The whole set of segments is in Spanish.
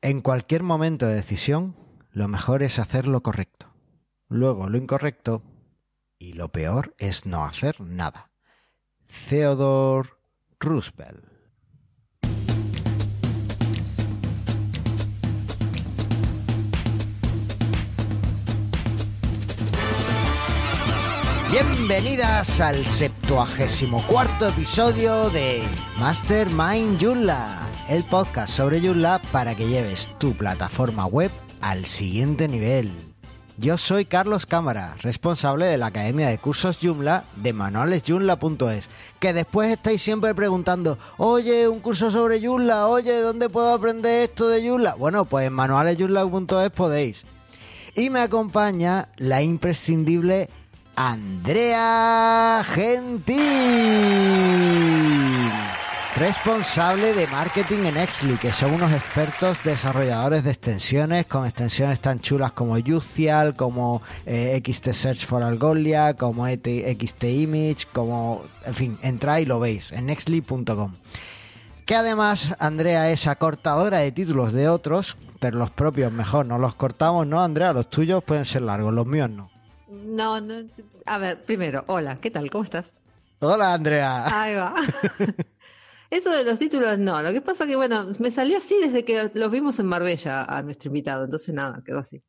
En cualquier momento de decisión, lo mejor es hacer lo correcto. Luego lo incorrecto y lo peor es no hacer nada. Theodore Roosevelt. Bienvenidas al 74 episodio de Mastermind Joomla, el podcast sobre Joomla para que lleves tu plataforma web al siguiente nivel. Yo soy Carlos Cámara, responsable de la Academia de Cursos Joomla de manualesjoomla.es, que después estáis siempre preguntando, oye, un curso sobre Joomla, oye, ¿dónde puedo aprender esto de Joomla? Bueno, pues en manualesjoomla.es podéis. Y me acompaña la imprescindible Andrea Gentil, responsable de marketing en Exly, que son unos expertos desarrolladores de extensiones, con extensiones tan chulas como Yucial, como eh, XT Search for Algolia, como XT Image, como, en fin, entráis y lo veis en nextly.com. Que además Andrea es acortadora de títulos de otros, pero los propios mejor no los cortamos, ¿no, Andrea? Los tuyos pueden ser largos, los míos no. No, no. A ver, primero, hola, ¿qué tal? ¿Cómo estás? Hola, Andrea. Ahí va. Eso de los títulos, no. Lo que pasa que, bueno, me salió así desde que los vimos en Marbella a nuestro invitado. Entonces, nada, quedó así.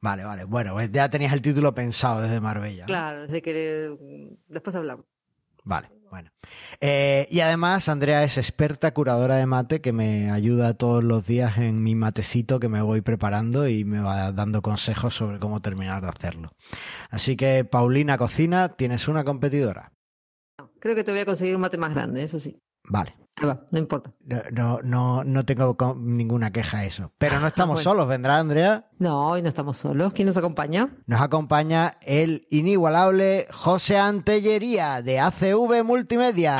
Vale, vale. Bueno, pues ya tenías el título pensado desde Marbella. ¿no? Claro, desde que después hablamos. Vale, bueno. Eh, y además, Andrea es experta curadora de mate que me ayuda todos los días en mi matecito que me voy preparando y me va dando consejos sobre cómo terminar de hacerlo. Así que, Paulina Cocina, tienes una competidora. Creo que te voy a conseguir un mate más grande, eso sí. Vale. Ahí va, no importa. No, no, no, tengo ninguna queja a eso. Pero no estamos Bueno. solos, vendrá Andrea. No, hoy no estamos solos. ¿Quién nos acompaña? Nos acompaña el inigualable José Antellería de ACV Multimedia.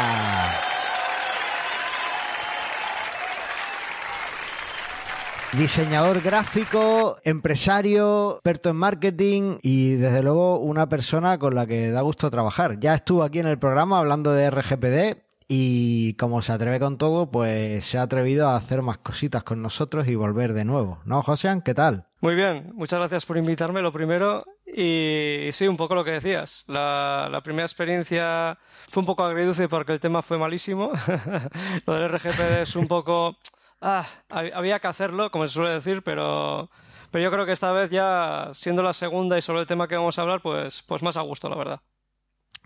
Diseñador gráfico, empresario, experto en marketing y desde luego una persona con la que da gusto trabajar. Ya estuvo aquí en el programa hablando de RGPD y como se atreve con todo, pues se ha atrevido a hacer más cositas con nosotros y volver de nuevo. ¿No, Josean? ¿Qué tal? Muy bien, muchas gracias por invitarme, lo primero. Y sí, un poco lo que decías. La, la primera experiencia fue un poco agridulce porque el tema fue malísimo. lo del RGPD es un poco... Ah, hab- había que hacerlo, como se suele decir, pero, pero yo creo que esta vez ya, siendo la segunda y sobre el tema que vamos a hablar, pues, pues más a gusto, la verdad.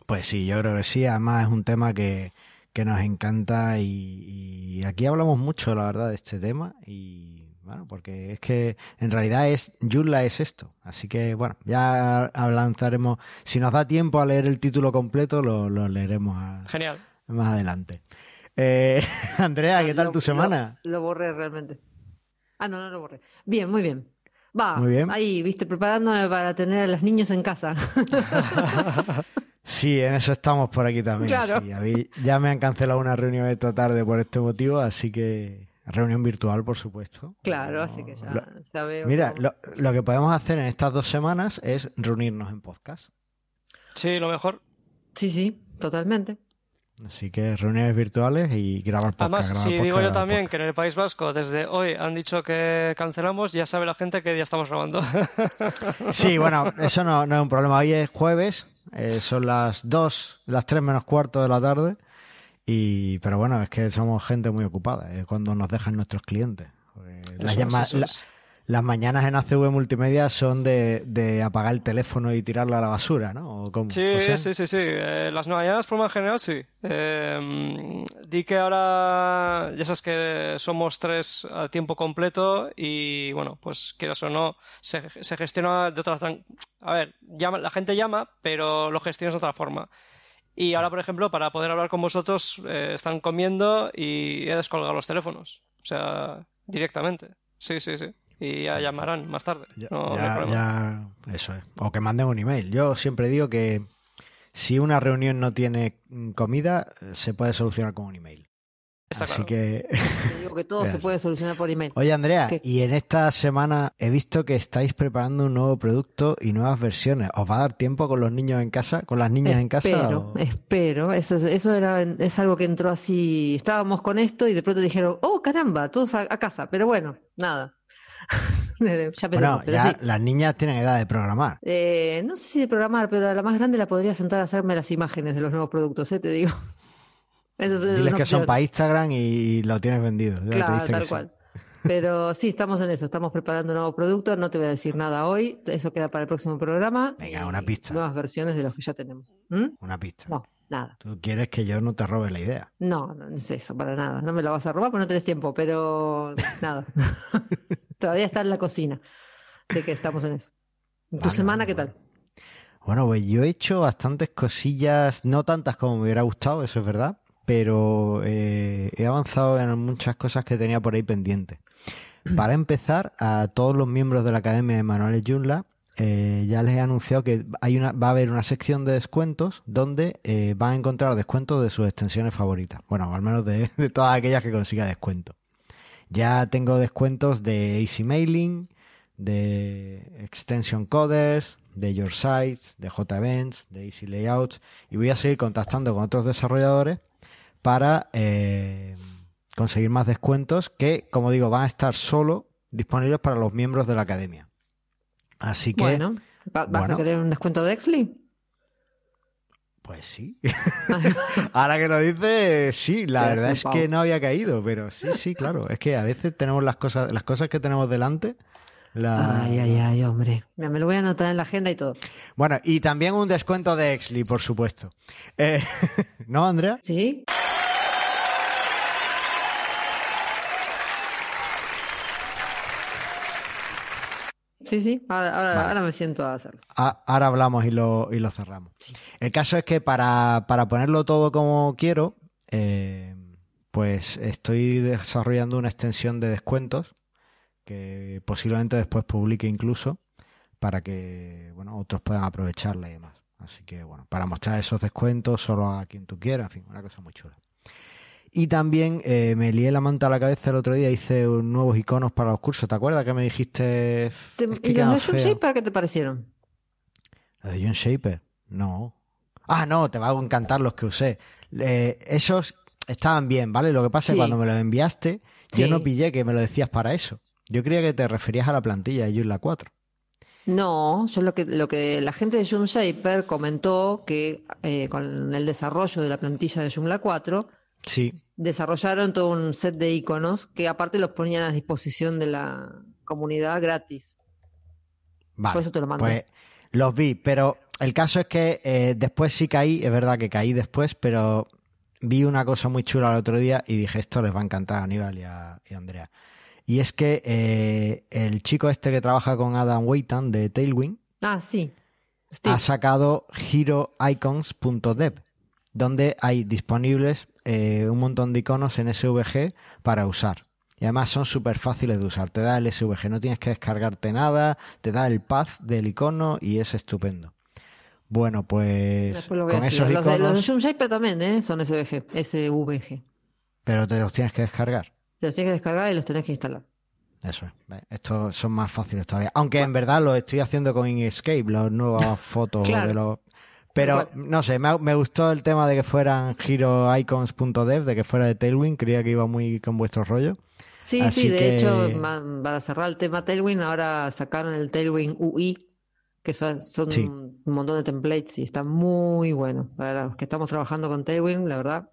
Pues sí, yo creo que sí. Además es un tema que, que nos encanta y, y aquí hablamos mucho, la verdad, de este tema. Y bueno, porque es que en realidad es Joomla es esto. Así que bueno, ya lanzaremos. Si nos da tiempo a leer el título completo, lo, lo leeremos a- Genial. más adelante. Eh, Andrea, ¿qué tal Lo- tu semana? Lo, lo borré realmente. Ah, no, no lo borré. Bien, muy bien. Va, Muy bien. ahí, viste, preparándome para tener a los niños en casa. Sí, en eso estamos por aquí también. Claro. sí. A mí ya me han cancelado una reunión esta tarde por este motivo, así que reunión virtual, por supuesto. claro, así que ya, Lo- ya veo. Mira, lo, lo que podemos hacer en estas dos semanas es reunirnos en podcast. Sí, lo mejor. Sí, sí, totalmente. Así que reuniones virtuales y grabar podcast. Además, grabar si podcast, digo yo también podcast. que en el País Vasco desde hoy han dicho que cancelamos, ya sabe la gente que ya estamos grabando. Sí, bueno, eso no, no es un problema. Hoy es jueves, eh, son las 2, las 3 menos cuarto de la tarde. Y, pero bueno, es que somos gente muy ocupada, es cuando nos dejan nuestros clientes. Las, llama- la-. Las mañanas en ACV Multimedia son de, de apagar el teléfono y tirarlo a la basura, ¿no? ¿O cómo? Sí, José? sí, sí, sí. Eh, las mañanas, por más general, sí. Eh, di que ahora ya sabes que somos tres a tiempo completo y, bueno, pues quieras o no, se, se gestiona de otra A ver, llama, la gente llama, pero lo gestionas de otra forma. Y ahora, por ejemplo, para poder hablar con vosotros, eh, están comiendo y he descolgado los teléfonos. O sea, directamente. Sí, sí, sí. Y ya llamarán más tarde. Ya, No, eso es. O que manden un email. Yo siempre digo que si una reunión no tiene comida, se puede solucionar con un email. Está Así claro. que. Te digo que todo se puede solucionar por email. Oye, Andrea, ¿Qué? y en esta semana he visto que estáis preparando un nuevo producto y nuevas versiones. ¿Os va a dar tiempo con los niños en casa, con las niñas en casa? Espero, o- espero. Eso, es- eso era, es algo que entró así. Estábamos con esto y de pronto dijeron, oh caramba, todos a, a casa. Pero bueno, nada. ya. Bueno, pero ya sí. las niñas tienen edad de programar. Eh, no sé si de programar, pero a la más grande la podría sentar a hacerme las imágenes de los nuevos productos, ¿eh? te digo. Eso es Diles que son para Instagram y lo tienes vendido. Te Claro, que tal sí. cual. Pero sí, estamos en eso, estamos preparando un nuevo producto, no te voy a decir nada hoy, eso queda para el próximo programa. Venga, una pista. Nuevas versiones de los que ya tenemos. ¿Mm? Una pista. No, nada. Tú quieres que yo no te robe la idea. No, no es eso, para nada. No me lo vas a robar porque no tenés tiempo, pero nada. Todavía está en la cocina. De que estamos en eso. ¿Tu Vale, semana vale, qué tal? Bueno, pues yo he hecho bastantes cosillas, no tantas como me hubiera gustado, eso es verdad, pero eh, he avanzado en muchas cosas que tenía por ahí pendientes. Para empezar, a todos los miembros de la Academia de Manuales Joomla, eh, ya les he anunciado que hay una, va a haber una sección de descuentos donde eh, van a encontrar descuentos de sus extensiones favoritas. Bueno, o al menos de, de todas aquellas que consiga descuento. Ya tengo descuentos de Easy Mailing, de Extension Coders, de Your Sites, de JEvents, de Easy Layouts y voy a seguir contactando con otros desarrolladores para eh, conseguir más descuentos que, como digo, van a estar solo disponibles para los miembros de la academia. Así que, Bueno, ¿va- ¿vas bueno. a querer un descuento de Exley? Pues sí. Ahora que lo dices, sí, la verdad es que no había caído, pero sí, sí, claro. Es que a veces tenemos las cosas, las cosas que tenemos delante. la- Ay, ay, ay, hombre. Mira, me lo voy a anotar en la agenda y todo. Bueno, y también un descuento de Exley, por supuesto. Eh, ¿No, Andrea? ¿Sí? Sí, sí, ahora, ahora, Vale. ahora me siento a hacerlo. Ahora hablamos y lo, y lo cerramos. El caso es que para, para ponerlo todo como quiero, eh, pues estoy desarrollando una extensión de descuentos que posiblemente después publique incluso para que bueno otros puedan aprovecharla y demás. Así que bueno, para mostrar esos descuentos solo a quien tú quieras, en fin, una cosa muy chula. Y también eh, me lié la manta a la cabeza el otro día, hice nuevos iconos para los cursos. ¿Te acuerdas que me dijiste? Te- "Es que ¿Y quedan los de feos"? Shaper qué te parecieron? ¿Los de John Shaper? No. Ah, no, te va a encantar los que usé. Eh, esos estaban bien, ¿vale? Lo que pasa es Sí. que cuando me los enviaste, yo no pillé que me lo decías para eso. Yo creía que te referías a la plantilla de Joomla 4. No, yo lo que, lo que la gente de Joomla Shaper comentó que eh, con el desarrollo de la plantilla de Joomla 4 Sí. Desarrollaron todo un set de iconos que aparte los ponían a disposición de la comunidad gratis. Vale. Por eso te lo mandé. Pues los vi, pero el caso es que eh, después sí caí, es verdad que caí después, pero vi una cosa muy chula el otro día y dije, esto les va a encantar a Aníbal y a, y a Andrea. Y es que eh, el chico este que trabaja con Adam Waitan de Tailwind, Ah, sí. Steve. ha sacado heroicons.dev, donde hay disponibles eh, un montón de iconos en SVG para usar. Y además son súper fáciles de usar. Te da el SVG, no tienes que descargarte nada, te da el path del icono y es estupendo. Bueno, pues con esos Los de, los de iconos, Shaper también, ¿eh? Son SVG, SVG. pero te los tienes que descargar. Te los tienes que descargar y los tenés que instalar. Eso es. Estos son más fáciles todavía. Aunque en verdad lo estoy haciendo con Inkscape, las nuevas fotos Claro. de los. Pero no sé, me, me gustó el tema de que fueran heroicons.dev, de que fuera de Tailwind, creía que iba muy con vuestro rollo. Sí, Así sí, de que- hecho, para cerrar el tema Tailwind, ahora sacaron el Tailwind UI, que son, son Sí. un montón de templates y está muy bueno. Para los que estamos trabajando con Tailwind, la verdad,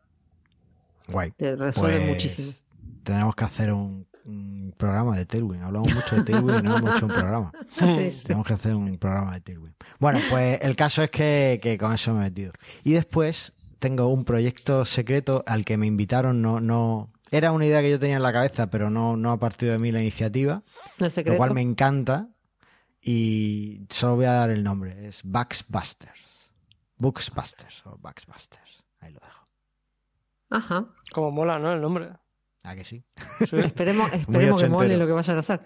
Guay. te resuelve Pues, muchísimo. Tenemos que hacer un, un programa de Tailwind. Hablamos mucho de Tailwind y no hemos hecho un programa. Sí, sí. Tenemos que hacer un programa de Tailwind. Bueno, pues el caso es que, que con eso me he metido. Y después tengo un proyecto secreto al que me invitaron. No, no, era una idea que yo tenía en la cabeza, pero no, no ha partido de mí la iniciativa. No es secreto. Lo cual me encanta. Y solo voy a dar el nombre. Es Bugsbusters. Bugsbusters o Bugsbusters. Ahí lo dejo. Ajá. Como mola, ¿no? El nombre. ¿A que sí? Sí. Esperemos, esperemos que mole lo que vayan a hacer.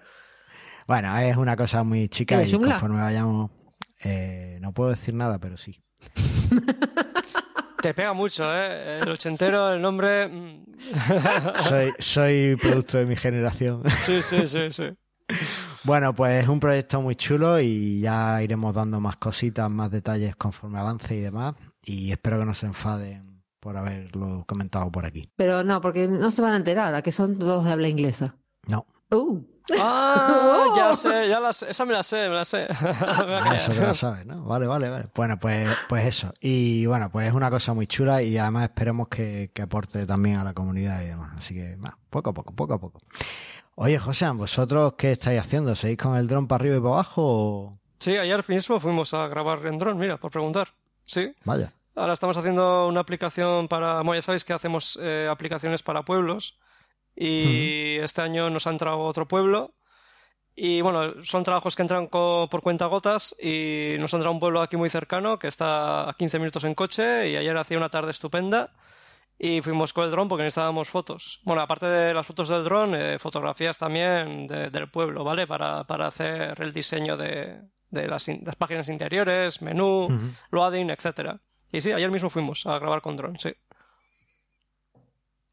Bueno, es una cosa muy chica ¿De y conforme vayamos... eh, no puedo decir nada, pero sí. Te pega mucho, ¿eh? El ochentero, el nombre... mm. Soy, soy producto de mi generación. Sí, sí, sí, sí. Bueno, pues es un proyecto muy chulo y ya iremos dando más cositas, más detalles conforme avance y demás. Y espero que no se enfaden por haberlo comentado por aquí. Pero no, porque no se van a enterar, a que son todos de habla inglesa. No, Uh, Ah, ya sé, ya la sé. Esa me la sé, me la sé. Ah, eso que lo sabes, ¿no? Vale, vale, vale. Bueno, pues, pues eso. Y bueno, pues es una cosa muy chula y además esperemos que, que aporte también a la comunidad y demás. Así que, va, poco a poco, poco a poco. Oye, José, ¿vosotros qué estáis haciendo? ¿Seguís con el dron para arriba y para abajo? o- Sí, ayer mismo fuimos a grabar en dron, mira, por preguntar. Sí. Vaya. Ahora estamos haciendo una aplicación para. Bueno, ya sabéis que hacemos eh, aplicaciones para pueblos. Y este año nos ha entrado otro pueblo. Y bueno, son trabajos que entran por cuenta gotas. Y nos ha entrado un pueblo aquí muy cercano que está a 15 minutos en coche. Y ayer hacía una tarde estupenda. Y fuimos con el dron porque necesitábamos fotos. Bueno, aparte de las fotos del dron, eh, fotografías también de- del pueblo, ¿vale? Para, para hacer el diseño de, de las, in- las páginas interiores, menú, loading, etcétera. Y sí, ayer mismo fuimos a grabar con dron, sí.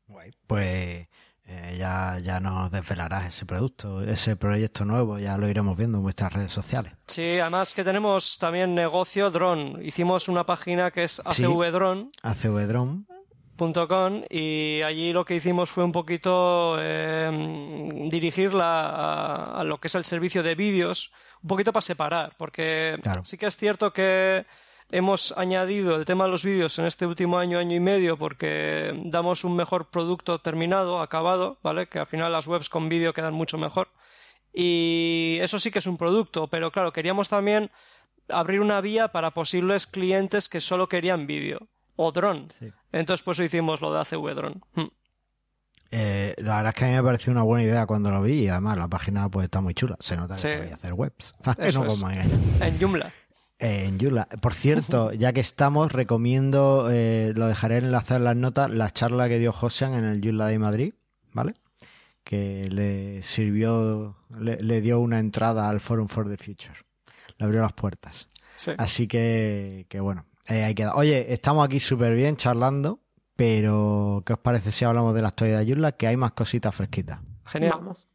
Guay. Pues eh, ya, ya nos desvelarás ese producto, ese proyecto nuevo, ya lo iremos viendo en vuestras redes sociales. Sí, además que tenemos también negocio dron. Hicimos una página que es acvdron.com ACV Drone. y allí lo que hicimos fue un poquito eh, dirigirla a, a lo que es el servicio de vídeos, un poquito para separar, porque Claro. sí que es cierto que hemos añadido el tema de los vídeos en este último año, año y medio, porque damos un mejor producto terminado, acabado, ¿vale? Que al final las webs con vídeo quedan mucho mejor. Y eso sí que es un producto, pero claro, queríamos también abrir una vía para posibles clientes que solo querían vídeo o dron. Sí. Entonces, pues decimos lo de ACV Drone. Hmm. Eh, la verdad es que a mí me pareció una buena idea cuando lo vi y además la página pues está muy chula. Se nota que Sí. sabéis hacer webs. Eso no es. como en, En Joomla. En Joomla. Por cierto, ya que estamos, recomiendo, eh, lo dejaré enlazar en las notas, la charla que dio Josean en el Joomla de Madrid, ¿vale? Que le sirvió, le, le dio una entrada al Forum for the Future. Le abrió las puertas. Sí. Así que, que bueno, eh, ahí queda. Oye, estamos aquí súper bien charlando, pero ¿qué os parece si hablamos de la actualidad de Joomla? Que hay más cositas fresquitas. Genial. vamos.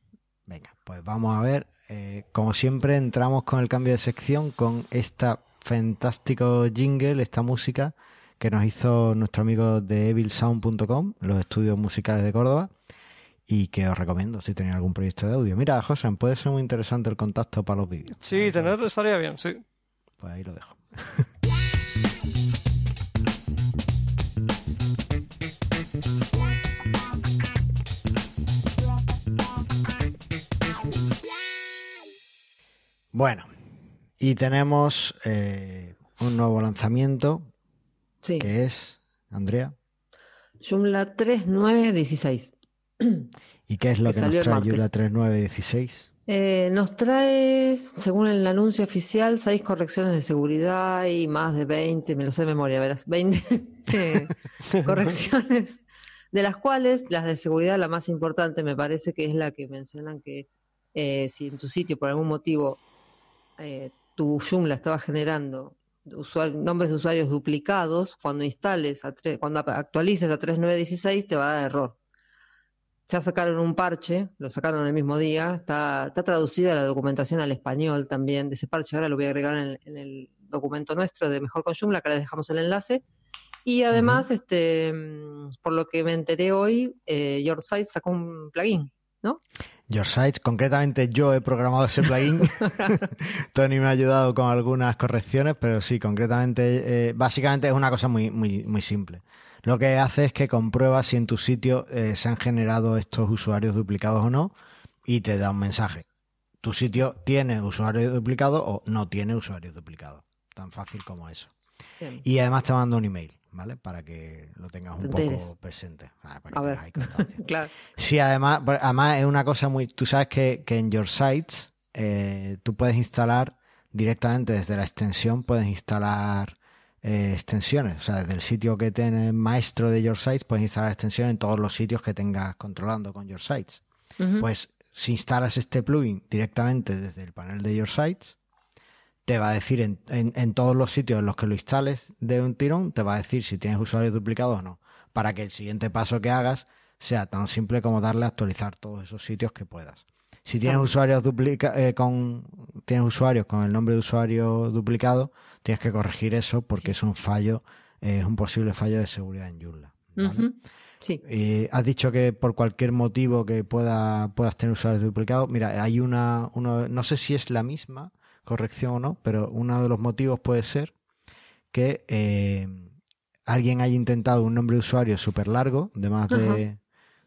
Venga, pues vamos a ver. Eh, como siempre, entramos con el cambio de sección con esta fantástico jingle, esta música que nos hizo nuestro amigo de evilsound.com, los estudios musicales de Córdoba, y que os recomiendo si tenéis algún proyecto de audio. Mira, José, puede ser muy interesante el contacto para los vídeos. Sí, tenerlo estaría bien, sí. Pues ahí lo dejo. Bueno, y tenemos eh, un nuevo lanzamiento Sí. que es, Andrea, Joomla 3916. ¿y qué es lo Que que, nos trae. Yula 3916? Eh, nos trae, según el anuncio oficial, seis correcciones de seguridad y más de 20, me lo sé de memoria, verás, 20 eh, correcciones, de las cuales las de seguridad, la más importante me parece que es la que mencionan que eh, si en tu sitio por algún motivo eh, tu Joomla estaba generando nombres de usuarios duplicados, cuando instales, a tre- cuando actualices a 3916 te va a dar error. Ya sacaron un parche, lo sacaron el mismo día, está, está traducida la documentación al español también de ese parche, ahora lo voy a agregar en el, en el documento nuestro de Mejor con Joomla, que les dejamos el enlace. Y además, este, mm, por lo que me enteré hoy, eh, Your Site sacó un plugin, ¿no? Your Sites, concretamente yo he programado ese plugin. Tony me ha ayudado con algunas correcciones, pero sí, concretamente, eh, básicamente es una cosa muy, muy, muy simple. Lo que hace es que comprueba si en tu sitio eh, se han generado estos usuarios duplicados o no y te da un mensaje. Tu sitio tiene usuarios duplicados o no tiene usuarios duplicados. Tan fácil como eso. Bien. Y además te manda un email, ¿vale? Para que lo tengas un poco presente. Ah, para que A ver. ahí. Claro. Sí, además, pues, además es una cosa muy... Tú sabes que, que en Your Sites eh, tú puedes instalar directamente desde la extensión, puedes instalar eh, extensiones. O sea, desde el sitio que tienes maestro de Your Sites, puedes instalar extensiones en todos los sitios que tengas controlando con Your Sites. Pues si instalas este plugin directamente desde el panel de Your Sites, te va a decir en, en- en todos los sitios en los que lo instales de un tirón, te va a decir si tienes usuarios duplicados o no, para que el siguiente paso que hagas sea tan simple como darle a actualizar todos esos sitios que puedas. Si tienes usuarios duplica eh, con tienes usuarios con el nombre de usuario duplicado, tienes que corregir eso porque es un fallo, eh, es un posible fallo de seguridad en Joomla. Sí. Eh, has dicho que por cualquier motivo que pueda, puedas tener usuarios duplicados, mira, hay una, uno, no sé si es la misma corrección o no, pero uno de los motivos puede ser que eh, alguien haya intentado un nombre de usuario súper largo, de más de,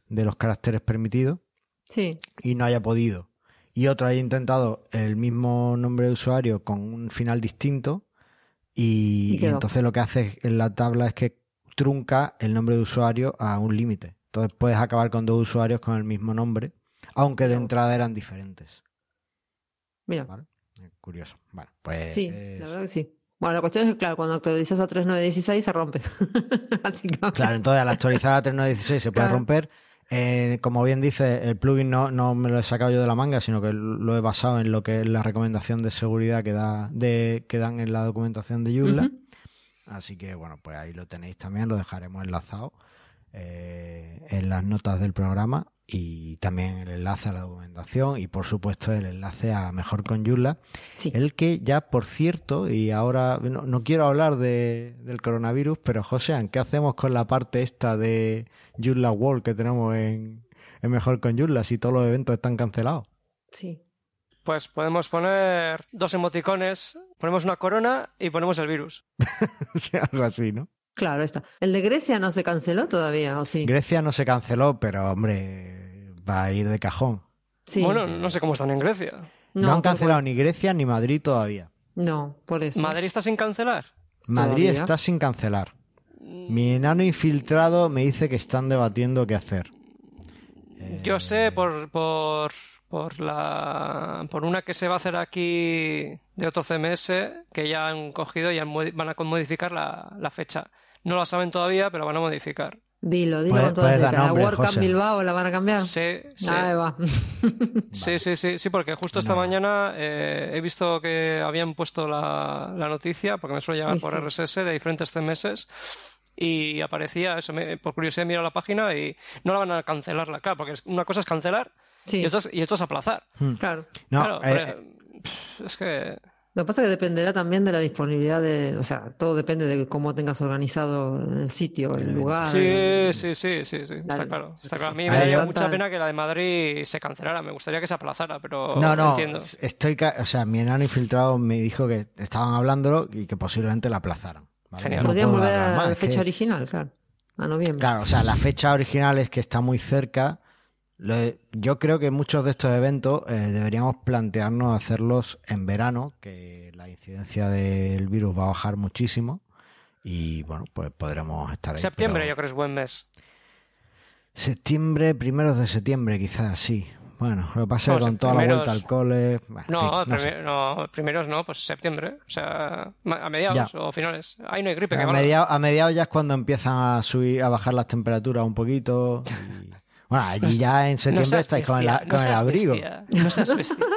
de los caracteres permitidos, Sí. y no haya podido. Y otro haya intentado el mismo nombre de usuario con un final distinto y, Y quedó. y entonces lo que hace en la tabla es que trunca el nombre de usuario a un límite. Entonces puedes acabar con dos usuarios con el mismo nombre, aunque de entrada eran diferentes. Mira. ¿vale? Curioso. Bueno, pues Sí, la verdad que sí. Bueno, la cuestión es que, claro, cuando actualizas a 3.9.16 se rompe. Básicamente. Claro, entonces al actualizar a 3.9.16 se puede Claro. romper. Eh, como bien dice, el plugin no, no me lo he sacado yo de la manga, sino que lo he basado en lo que es la recomendación de seguridad que, da, de, que dan en la documentación de Joomla. Así que bueno, pues ahí lo tenéis también, lo dejaremos enlazado eh, en las notas del programa y también el enlace a la documentación y por supuesto el enlace a Mejor con Joomla. Sí. El que ya, por cierto, y ahora no, no quiero hablar de, del coronavirus, pero José, ¿qué hacemos con la parte esta de Joomla World que tenemos en, en Mejor con Joomla si todos los eventos están cancelados? Sí. Pues podemos poner dos emoticones, ponemos una corona y ponemos el virus. Algo así, ¿no? Claro, está. ¿El de Grecia no se canceló todavía, o sí? Grecia no se canceló, pero hombre, va a ir de cajón. Sí. Bueno, no sé cómo están en Grecia. No, han cancelado ni Grecia ni Madrid todavía. No, por eso. ¿Madrid está sin cancelar? Madrid ¿Todavía? está sin cancelar. Mi enano infiltrado me dice que están debatiendo qué hacer. Yo sé por, por, por, la, por una que se va a hacer aquí de otro CMS que ya han cogido y han van a modificar la, la fecha. No la saben todavía, pero van a modificar. Dilo, dilo Puedes- con todas. ¿La WordCamp José. Bilbao la van a cambiar? Sí, sí. Ahí va. Sí, sí, sí, sí, porque justo esta mañana eh, he visto que habían puesto la, la noticia, porque me suele llegar por sí. RSS de diferentes CMS, y aparecía eso, me- por curiosidad miro la página y no la van a cancelarla, claro, porque una cosa es cancelar Sí. y, otra es, y otra es aplazar. Claro. No, claro, eh, pero, pff, es que... Lo que pasa es que dependerá también de la disponibilidad de, o sea, todo depende de cómo tengas organizado el sitio, el lugar. Sí, sí, sí, sí, sí, está claro. Está claro. A mí me daría mucha pena que la de Madrid se cancelara, me gustaría que se aplazara, pero no, no, entiendo. estoy, ca- o sea, mi enano infiltrado me dijo que estaban hablándolo y que posiblemente la aplazaran. ¿vale? Genial. No Podrían volver a la fecha que- original, claro. A noviembre. Claro, o sea, la fecha original es que está muy cerca. Lo- yo creo que muchos de estos eventos eh, deberíamos plantearnos hacerlos en verano, que la incidencia del virus va a bajar muchísimo y bueno, pues podremos estar ahí. Septiembre pero- yo creo que es buen mes. Septiembre, primeros de septiembre quizás, sí. Bueno, lo que que No, con toda la vuelta al cole... bueno, No, no primeros no, pues septiembre, o sea, a mediados Ya. o finales. Ahí no hay gripe, que A valga. mediados, a mediados ya es cuando empiezan a subir, a bajar las temperaturas un poquito. y- Bueno, allí ya en No septiembre estáis con con no el abrigo. bestia, No seas bestia.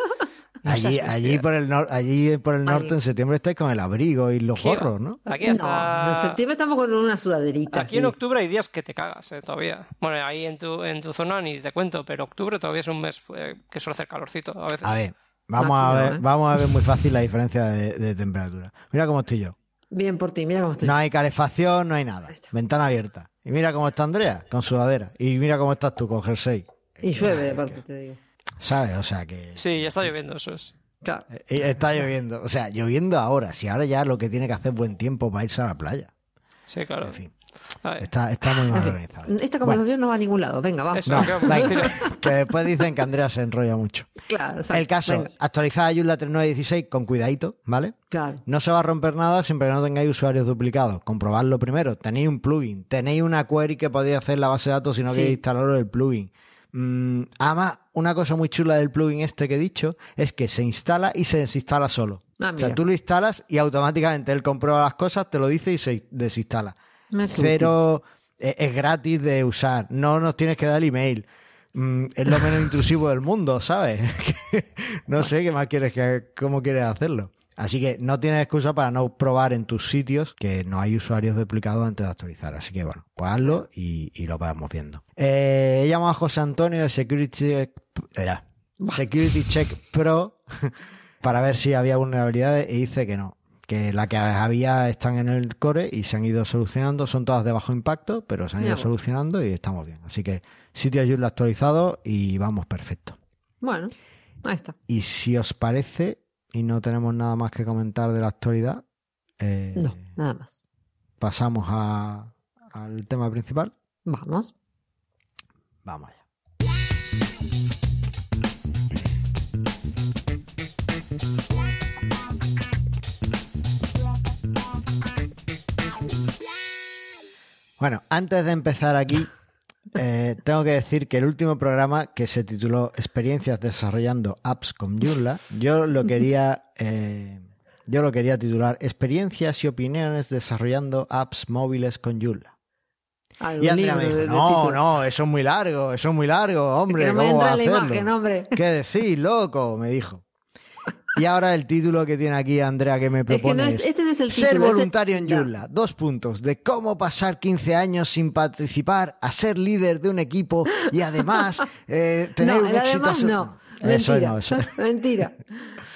No allí, allí por el nor- allí por el norte en septiembre estáis con el abrigo y los gorros, ¿no? Aquí No, hasta... en septiembre estamos con una sudaderita. Aquí en octubre hay días que te cagas eh, todavía. Bueno, ahí en tu, en tu zona ni te cuento, pero octubre todavía es un mes eh, que suele hacer calorcito a veces. A ver, vamos No, a no, ver, ¿eh? vamos a ver muy fácil la diferencia de, de temperatura. Mira cómo estoy yo. Bien por ti, mira cómo estoy. No hay calefacción, no hay nada. Ventana abierta. Y mira cómo está Andrea, con sudadera. Y mira cómo estás tú, con jersey. Y llueve, aparte, te digo. ¿Sabes? O sea que... Sí, ya está lloviendo, eso es. Claro. Eh, Está lloviendo. O sea, lloviendo ahora. Si ahora ya lo que tiene que hacer es buen tiempo para irse a la playa. Sí, claro. En fin, está, está muy mal organizado. Esta conversación no va a ningún lado. Venga, vamos. Eso, No, que después dicen que Andrea se enrolla mucho. Claro, exacto. El caso, Venga, actualizada Joomla 3916 con cuidadito, ¿vale? claro. No se va a romper nada siempre que no tengáis usuarios duplicados. Comprobadlo primero. Tenéis un plugin, tenéis una query que podéis hacer en la base de datos si no Sí. queréis instalarlo el plugin. Mm, además, una cosa muy chula del plugin este que he dicho es que se instala y se desinstala solo. Ah, o sea, tú lo instalas y automáticamente él comprueba las cosas, te lo dice y se desinstala. Cero, es, es gratis de usar. No nos tienes que dar el email. Mm, es lo menos intrusivo del mundo, ¿sabes? no sé qué más quieres que, cómo quieres hacerlo. Así que no tienes excusa para no probar en tus sitios que no hay usuarios duplicados antes de actualizar. Así que bueno, pues hazlo y, y lo vamos viendo. Eh, he llamado a José Antonio de Security Check, eh, Security Check Pro para ver si había vulnerabilidades y dice que no. Que la que había están en el core y se han ido solucionando. Son todas de bajo impacto, pero se han ido solucionando y estamos bien. Así que sitio Joomla actualizado y vamos perfecto. Bueno, ahí está. Y si os parece, y no tenemos nada más que comentar de la actualidad, eh, No, nada más. pasamos a- al tema principal. Vamos. Vamos allá. Bueno, antes de empezar aquí, eh, tengo que decir que el último programa que se tituló Experiencias desarrollando apps con Joomla, yo lo quería, eh, yo lo quería titular Experiencias y opiniones desarrollando apps móviles con Joomla. Y Andrea me dijo, de- de no, título. no, eso es muy largo, eso es muy largo, hombre, que no me ¿cómo entra la hacerlo? imagen, hombre. ¿Qué decís, loco? Me dijo. Y ahora el título que tiene aquí Andrea que me Es que propone no es, es- este no es el Ser título, ese- voluntario en Ya. Joomla. Dos puntos. De cómo pasar 15 años sin participar a ser líder de un equipo y además eh, tener no, un el éxito... además no. Eso Mentira. no, eso. Mentira.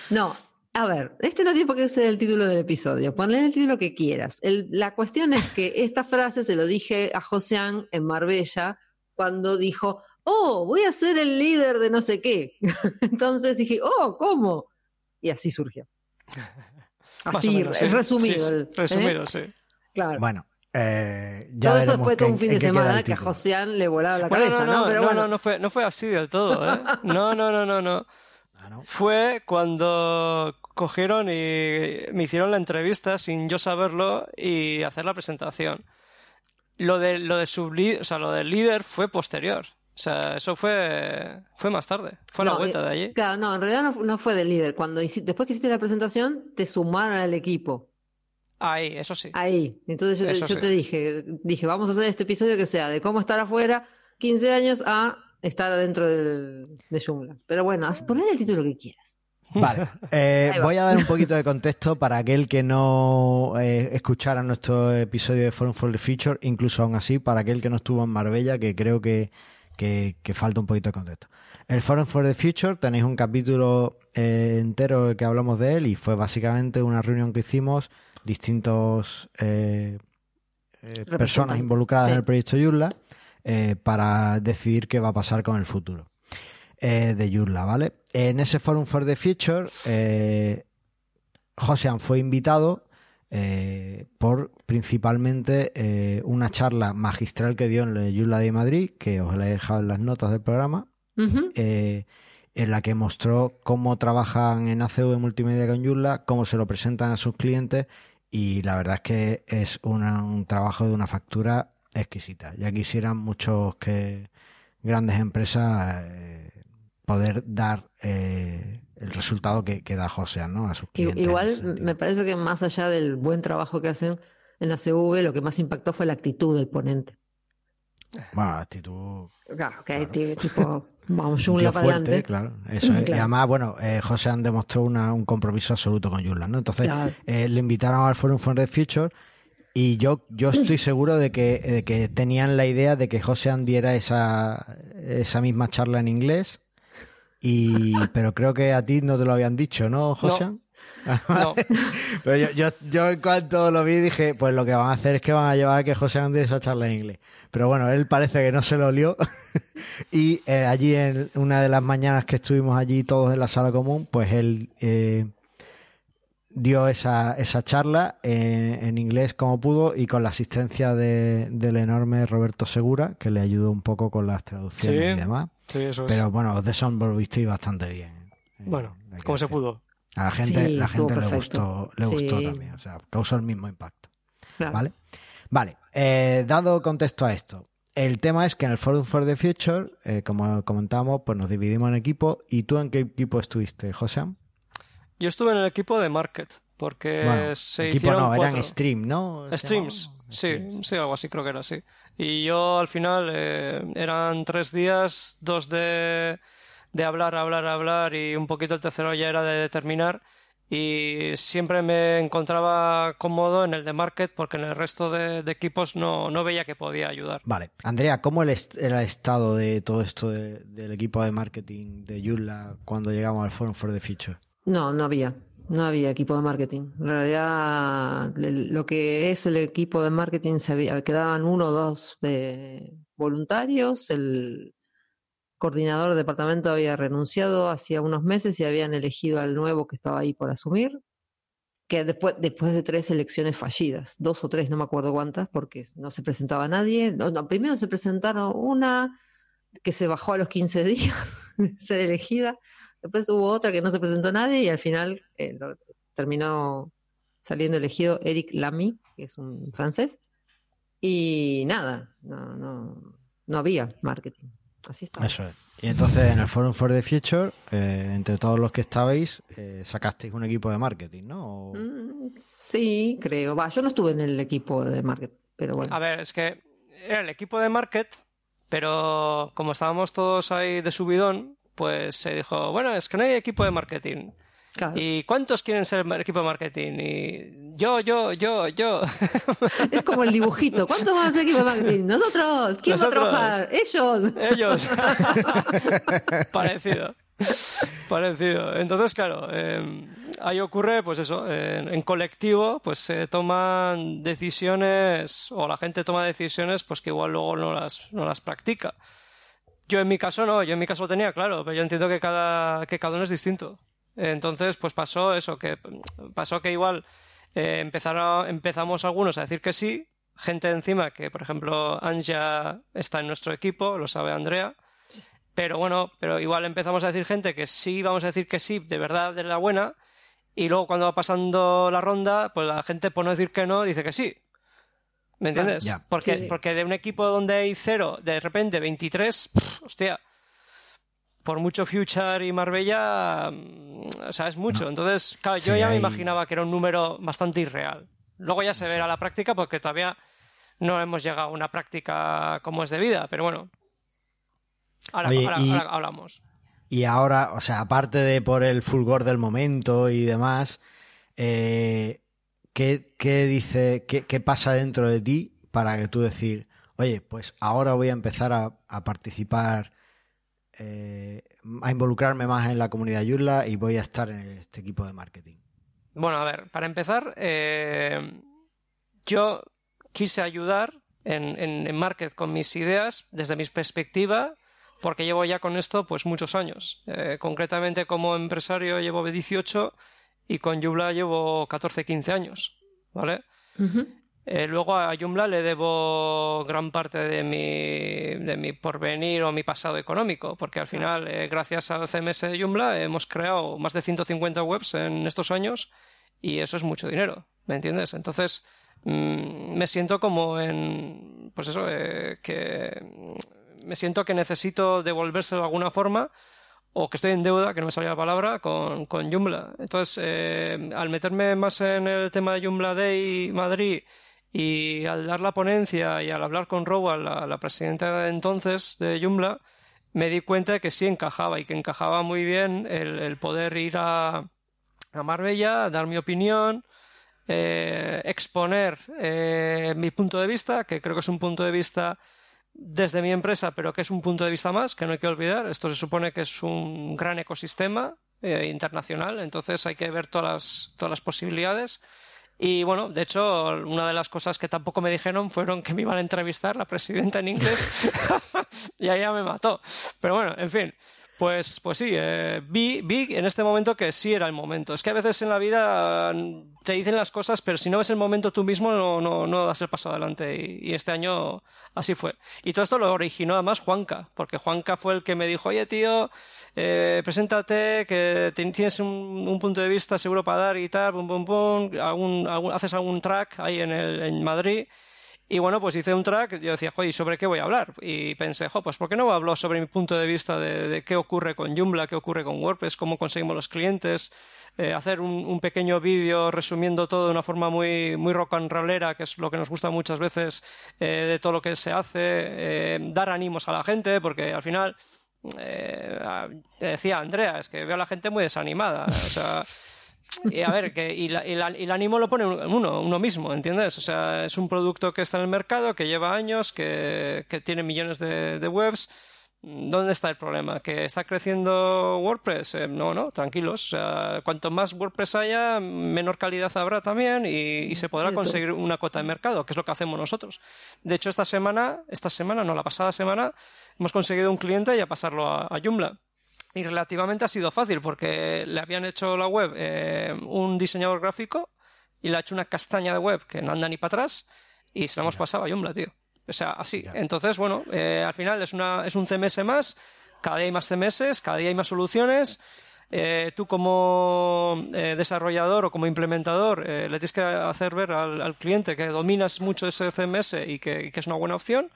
No, a ver, este no tiene por qué ser el título del episodio. Ponle el título que quieras. El- la cuestión es que esta frase se lo dije a Joseán en Marbella cuando dijo, oh, voy a ser el líder de no sé qué. Entonces dije, oh, ¿cómo? Y así surgió. Así, menos, sí. resumido. Sí, el- ¿eh? resumido, sí. Claro. Bueno, eh, ya Todo eso después de un fin de semana que a. Joseán le volaba la Bueno, cabeza, no, ¿no? no, Pero no, bueno. no, no fue, no fue así del todo, ¿eh? No, no, no, no, no. Ah, ¿no? Fue cuando cogieron y me hicieron la entrevista sin yo saberlo y hacer la presentación. Lo de lo de sublí- o sea, lo del líder fue posterior. O sea, eso fue fue más tarde. Fue a la vuelta eh, de allí. Claro, no, en realidad no, no fue del líder. Cuando después que hiciste la presentación, te sumaron al equipo. Ahí, eso sí. Ahí. Entonces yo, te- Eso yo sí. te dije, dije, vamos a hacer este episodio que sea de cómo estar afuera 15 años a estar adentro del, de Joomla. Pero bueno, ponle el título que quieras. Vale, eh, voy a dar un poquito de contexto para aquel que no eh, escuchara nuestro episodio de Forum for the Future, incluso aún así, para aquel que no estuvo en Marbella, que creo que, que- que falta un poquito de contexto. El Forum for the Future tenéis un capítulo eh, entero en el que hablamos de él y fue básicamente una reunión que hicimos distintos eh, eh, personas involucradas sí. en el proyecto Joomla eh, para decidir qué va a pasar con el futuro eh, de Joomla, ¿vale? En ese Forum for the Future, Josean fue invitado eh, por principalmente eh, una charla magistral que dio en el Joomla de Madrid, que os la he dejado en las notas del programa, eh, en la que mostró cómo trabajan en ACV Multimedia con Joomla, cómo se lo presentan a sus clientes y la verdad es que es una- un trabajo de una factura exquisita. Ya quisieran muchos que grandes empresas poder dar eh, el resultado que, que da José ¿no? a sus clientes. Igual me parece que más allá del buen trabajo que hacen en la CV, lo que más impactó fue la actitud del ponente. Bueno, la actitud Claro, que ti- tipo, vamos, Joomla para fuerte, adelante. claro. Eso es. Y Claro. además, bueno, eh, José han demostró una- un compromiso absoluto con Joomla, ¿no? Entonces, Claro. eh, le invitaron al Forum for the Future y yo, yo estoy seguro de que, de que tenían la idea de que José diera esa, esa misma charla en inglés. Y, pero creo que a ti no te lo habían dicho, ¿no, José? No. Pero yo, yo, yo en cuanto lo vi dije, pues lo que van a hacer es que van a llevar a que José Andrés esa charla en inglés. Pero bueno, él parece que no se lo olió. y eh, allí en una de las mañanas que estuvimos allí todos en la sala común, pues él eh, dio esa, esa charla en, en inglés como pudo y con la asistencia de- del enorme Roberto Segura, que le ayudó un poco con las traducciones Sí. y demás. Sí, eso es. Pero bueno, os desenvolvisteis bastante bien. Eh, bueno, como se decir. pudo. A la gente, Sí, la gente le gustó, le gustó también, o sea, causó el mismo impacto. Claro. ¿Vale? Vale, eh, dado contexto a esto, el tema es que en el Forum for the Future, eh, como comentamos, pues nos dividimos en equipos. ¿Y tú en qué equipo estuviste, José? Yo estuve en el equipo de Market, porque Bueno, se equipo hicieron no, eran cuatro. Stream, ¿no? ¿Se Streams, sí, Streams. sí, algo así creo que era así. Y yo al final eh, eran tres días, dos de, de hablar, hablar, hablar y un poquito el tercero ya era de determinar. y siempre me encontraba cómodo en el de market porque en el resto de, equipos no, no, veía que podía ayudar. Vale. Andrea, ¿cómo era el estado de todo esto del equipo de marketing de Joomla cuando llegamos al Forum for the Future? No, no había. No había equipo de marketing. En realidad, lo que es el equipo de marketing, se quedaban uno o dos voluntarios. El coordinador del departamento había renunciado hacía unos meses y habían elegido al nuevo que estaba ahí por asumir. Que después, después de tres elecciones fallidas, dos o tres, no me acuerdo cuántas, porque no se presentaba nadie. No, primero se presentaron una que se bajó a los 15 días de ser elegida Después hubo otra que no se presentó nadie y al final eh, terminó saliendo elegido Eric Lamy, que es un francés. Y nada, no, no, no había marketing. Así está. Eso es. Y entonces en el Forum for the Future, eh, entre todos los que estabais, eh, sacasteis un equipo de marketing, ¿no? Mm, sí, creo. Va, yo no estuve en el equipo de marketing, pero bueno. A ver, es que era el equipo de market, pero como estábamos todos ahí de subidón, pues se dijo, bueno, es que no hay equipo de marketing. ¿Y cuántos quieren ser equipo de marketing? Y yo, yo, yo, yo. Es como el dibujito. ¿Cuántos van a ser equipo de marketing? Nosotros. ¿Quién va a trabajar? Ellos. Ellos. Parecido. Parecido. Entonces, claro, em, ahí ocurre, pues eso, en colectivo, pues se toman decisiones, o la gente toma decisiones, pues que igual luego no las, no las practica. Yo en mi caso no, yo en mi caso lo tenía claro, pero yo entiendo que cada, que cada uno es distinto. Entonces, pues pasó eso, que pasó que igual eh, empezaron, empezamos algunos a decir que sí, gente encima que, por ejemplo, Anja está en nuestro equipo, lo sabe Andrea, pero bueno, pero igual empezamos a decir gente que sí, vamos a decir que sí, de verdad, de la buena, y luego cuando va pasando la ronda, pues la gente por no decir que no, dice que sí. ¿Me entiendes? porque, porque de un equipo donde hay cero, de repente 23, hostia, por mucho Future y Marbella, mm, o sea, es mucho. Entonces, claro, yo ya me imaginaba que era un número bastante irreal. Luego ya se verá la práctica porque todavía no hemos llegado a una práctica como es de vida, pero bueno. Ahora, hablamos. Y ahora, o sea, aparte de por el fulgor del momento y demás, eh, ¿qué, dice, qué, pasa dentro de ti para que tú decir, oye, pues ahora voy a empezar a, participar, eh, a involucrarme más en la comunidad Yula y voy a estar en este equipo de marketing? Bueno, a ver, para empezar, eh, yo quise ayudar en, en, Market con mis ideas desde mi perspectiva, porque llevo ya con esto pues muchos años. Eh, concretamente como empresario llevo 18 y con Joomla llevo 14, 15 años, ¿vale? Eh, luego a Joomla le debo gran parte de mi, de mi porvenir o mi pasado económico, porque al final, eh, gracias al CMS de Joomla, hemos creado más de 150 webs en estos años y eso es mucho dinero, ¿me entiendes? Entonces, mm, me siento como en, pues eso, eh, que me siento que necesito devolvérselo de alguna forma o que estoy en deuda, que no me salía la palabra, con, con Joomla. Entonces, eh, al meterme más en el tema de Joomla Day Madrid y al dar la ponencia y al hablar con Rowell, la, presidenta de entonces de Joomla, me di cuenta de que sí encajaba y que encajaba muy bien el, poder ir a, a, Marbella, dar mi opinión, eh, exponer eh, mi punto de vista, que creo que es un punto de vista desde mi empresa, pero que es un punto de vista más, que no hay que olvidar. Esto se supone que es un gran ecosistema eh, internacional, entonces hay que ver todas las, todas las posibilidades. Y bueno, de hecho, una de las cosas que tampoco me dijeron fueron que me iban a entrevistar la presidenta en inglés y ya me mató. Pero bueno, en fin. Pues, pues sí, eh, vi, vi en este momento que sí era el momento. Es que a veces en la vida mm, te dicen las cosas, pero si no ves el momento tú mismo no, no, no das el paso adelante. Y, este año así fue. Y todo esto lo originó además Juanca, porque Juanca fue el que me dijo, oye tío, eh, preséntate, que tienes un, punto de vista seguro para dar y tal, pum, pum, pum, haces algún track ahí en, el, en Madrid y bueno, pues hice un track, yo decía, joder, ¿y sobre qué voy a hablar? Y pensé, jo, pues ¿por qué no hablo sobre mi punto de vista de, qué ocurre con Joomla, qué ocurre con WordPress, cómo conseguimos los clientes, eh, hacer un, pequeño vídeo resumiendo todo de una forma muy, muy rock and rollera, que es lo que nos gusta muchas veces eh, de todo lo que se hace, eh, dar ánimos a la gente, porque al final, decía Andrea, es que veo a la gente muy desanimada, o sea y a ver, que, y, el ánimo lo pone uno, uno mismo, ¿entiendes? O sea, es un producto que está en el mercado, que lleva años, que, que tiene millones de, de webs ¿Dónde está el problema? ¿Que está creciendo WordPress? Eh, no, no, tranquilos. cuanto más WordPress haya, menor calidad habrá también y, se podrá conseguir una cuota de mercado, que es lo que hacemos nosotros. De hecho, esta semana, esta semana, no, la pasada semana, hemos conseguido un cliente y a pasarlo a, Joomla. Y relativamente ha sido fácil porque le habían hecho la web eh, un diseñador gráfico y le ha hecho una castaña de web que no anda ni para atrás y se la hemos pasado a Joomla, tío. O sea, así. Entonces, bueno, eh, al final es, una, es un CMS más, cada día hay más CMS, cada día hay más soluciones. Eh, tú como eh, desarrollador o como implementador le tienes que hacer ver al, cliente que dominas mucho ese CMS y que, que es una buena opción.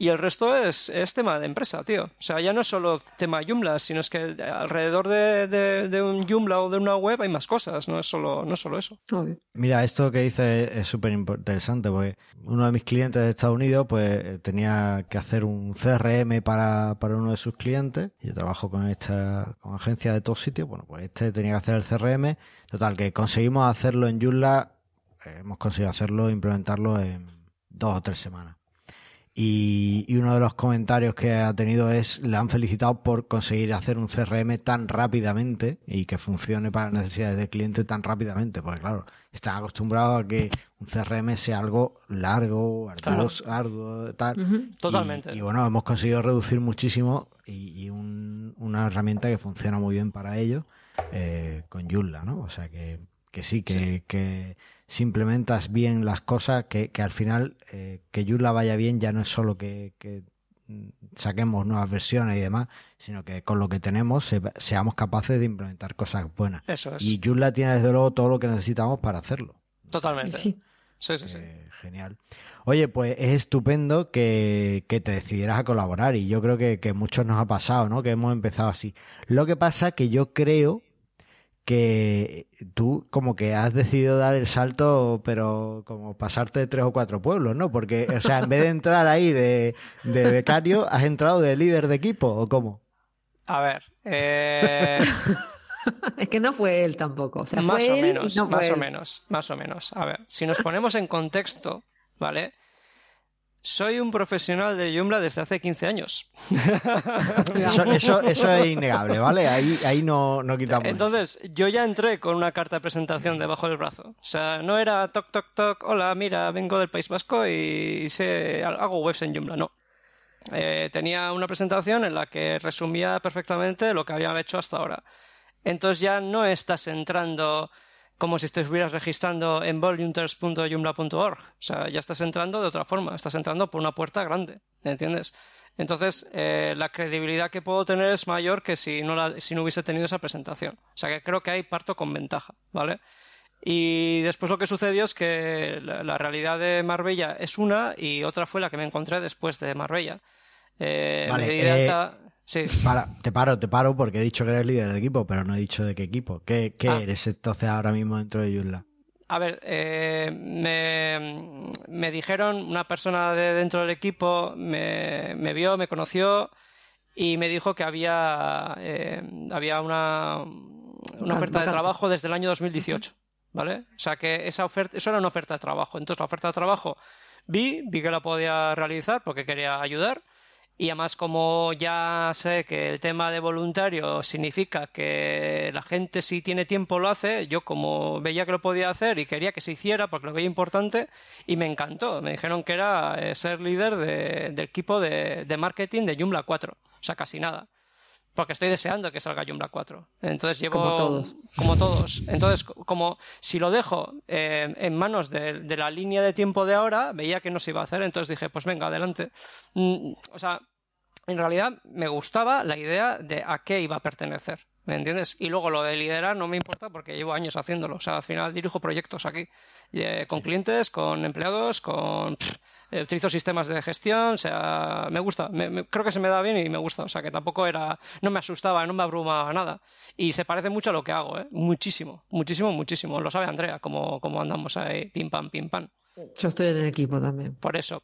Y el resto es, es, tema de empresa, tío. O sea, ya no es solo tema Joomla, sino es que alrededor de, de, un Joomla o de una web hay más cosas, no es solo, no es solo eso. Mira, esto que dices es súper interesante porque uno de mis clientes de Estados Unidos pues tenía que hacer un CRM para, para uno de sus clientes. Yo trabajo con esta con agencia de todos sitios. Bueno, pues este tenía que hacer el CRM. Total, que conseguimos hacerlo en Joomla. Eh, hemos conseguido hacerlo, implementarlo en dos o tres semanas. Y, uno de los comentarios que ha tenido es, le han felicitado por conseguir hacer un CRM tan rápidamente y que funcione para las necesidades del cliente tan rápidamente, porque claro, están acostumbrados a que un CRM sea algo largo, arduo, arduo tal. Totalmente. Y, bueno, hemos conseguido reducir muchísimo y, una herramienta que funciona muy bien para ello eh, con Joomla, ¿no? O sea que, que sí, que, que si implementas bien las cosas, que, que al final eh, que Joomla vaya bien ya no es solo que, que, saquemos nuevas versiones y demás, sino que con lo que tenemos seamos capaces de implementar cosas buenas. Eso es. Y Joomla tiene desde luego todo lo que necesitamos para hacerlo. Totalmente. Sí. Sí, sí, sí. Eh, genial. Oye, pues es estupendo que, que, te decidieras a colaborar y yo creo que, que muchos nos ha pasado, ¿no? Que hemos empezado así. Lo que pasa que yo creo que tú como que has decidido dar el salto, pero como pasarte de tres o cuatro pueblos, ¿no? Porque, o sea, en vez de entrar ahí de, becario, has entrado de líder de equipo, ¿o cómo? A ver, eh... es que no fue él tampoco. O más o menos, más o menos, más o menos. A ver, si nos ponemos en contexto, ¿vale? Soy un profesional de Joomla desde hace 15 años. Eso, es innegable, ¿vale? Ahí, ahí no, no quitamos. Entonces, yo ya entré con una carta de presentación debajo del brazo. O sea, no era toc, toc, toc, hola, mira, vengo del País Vasco y sé, hago webs en Joomla. No. Eh, tenía una presentación en la que resumía perfectamente lo que había hecho hasta ahora. Entonces ya no estás entrando como si estuvieras registrando en volunters.joomla.org. O sea, ya estás entrando de otra forma, estás entrando por una puerta grande, ¿entiendes? Entonces, eh, la credibilidad que puedo tener es mayor que si no, la, si no hubiese tenido esa presentación. O sea, que creo que hay parto con ventaja, ¿vale? Y después lo que sucedió es que la, realidad de Marbella es una y otra fue la que me encontré después de Marbella. Eh, Sí. Para, te paro, te paro porque he dicho que eres líder de equipo, pero no he dicho de qué equipo. ¿Qué, qué ah. eres entonces ahora mismo dentro de Joomla? A ver, eh, me, dijeron, una persona de dentro del equipo me, vio, me conoció y me dijo que había, eh, había una, una oferta de trabajo desde el año 2018. ¿Vale? O sea que esa oferta, eso era una oferta de trabajo. Entonces la oferta de trabajo vi, vi que la podía realizar porque quería ayudar y además, como ya sé que el tema de voluntario significa que la gente si tiene tiempo lo hace, yo como veía que lo podía hacer y quería que se hiciera porque lo veía importante y me encantó. Me dijeron que era eh, ser líder del equipo de, de marketing de Joomla 4. O sea, casi nada porque estoy deseando que salga Joomla 4. Entonces llevo... Como todos. Como todos. Entonces, como si lo dejo eh, en manos de, la línea de tiempo de ahora, veía que no se iba a hacer, entonces dije, pues venga, adelante. Mm, o sea, en realidad me gustaba la idea de a qué iba a pertenecer. ¿Me entiendes? Y luego lo de liderar no me importa porque llevo años haciéndolo. O sea, al final dirijo proyectos aquí. Eh, con clientes, con empleados, con... Eh, utilizo sistemas de gestión, o sea, me gusta, creo que se me da bien y me gusta, o sea, que tampoco era, no me asustaba, no me abrumaba nada. Y se parece mucho a lo que hago, ¿eh? Muchísimo, muchísimo, muchísimo. Lo sabe Andrea, como, como andamos ahí, pim pam, pim pam. Yo estoy en el equipo también. Por eso.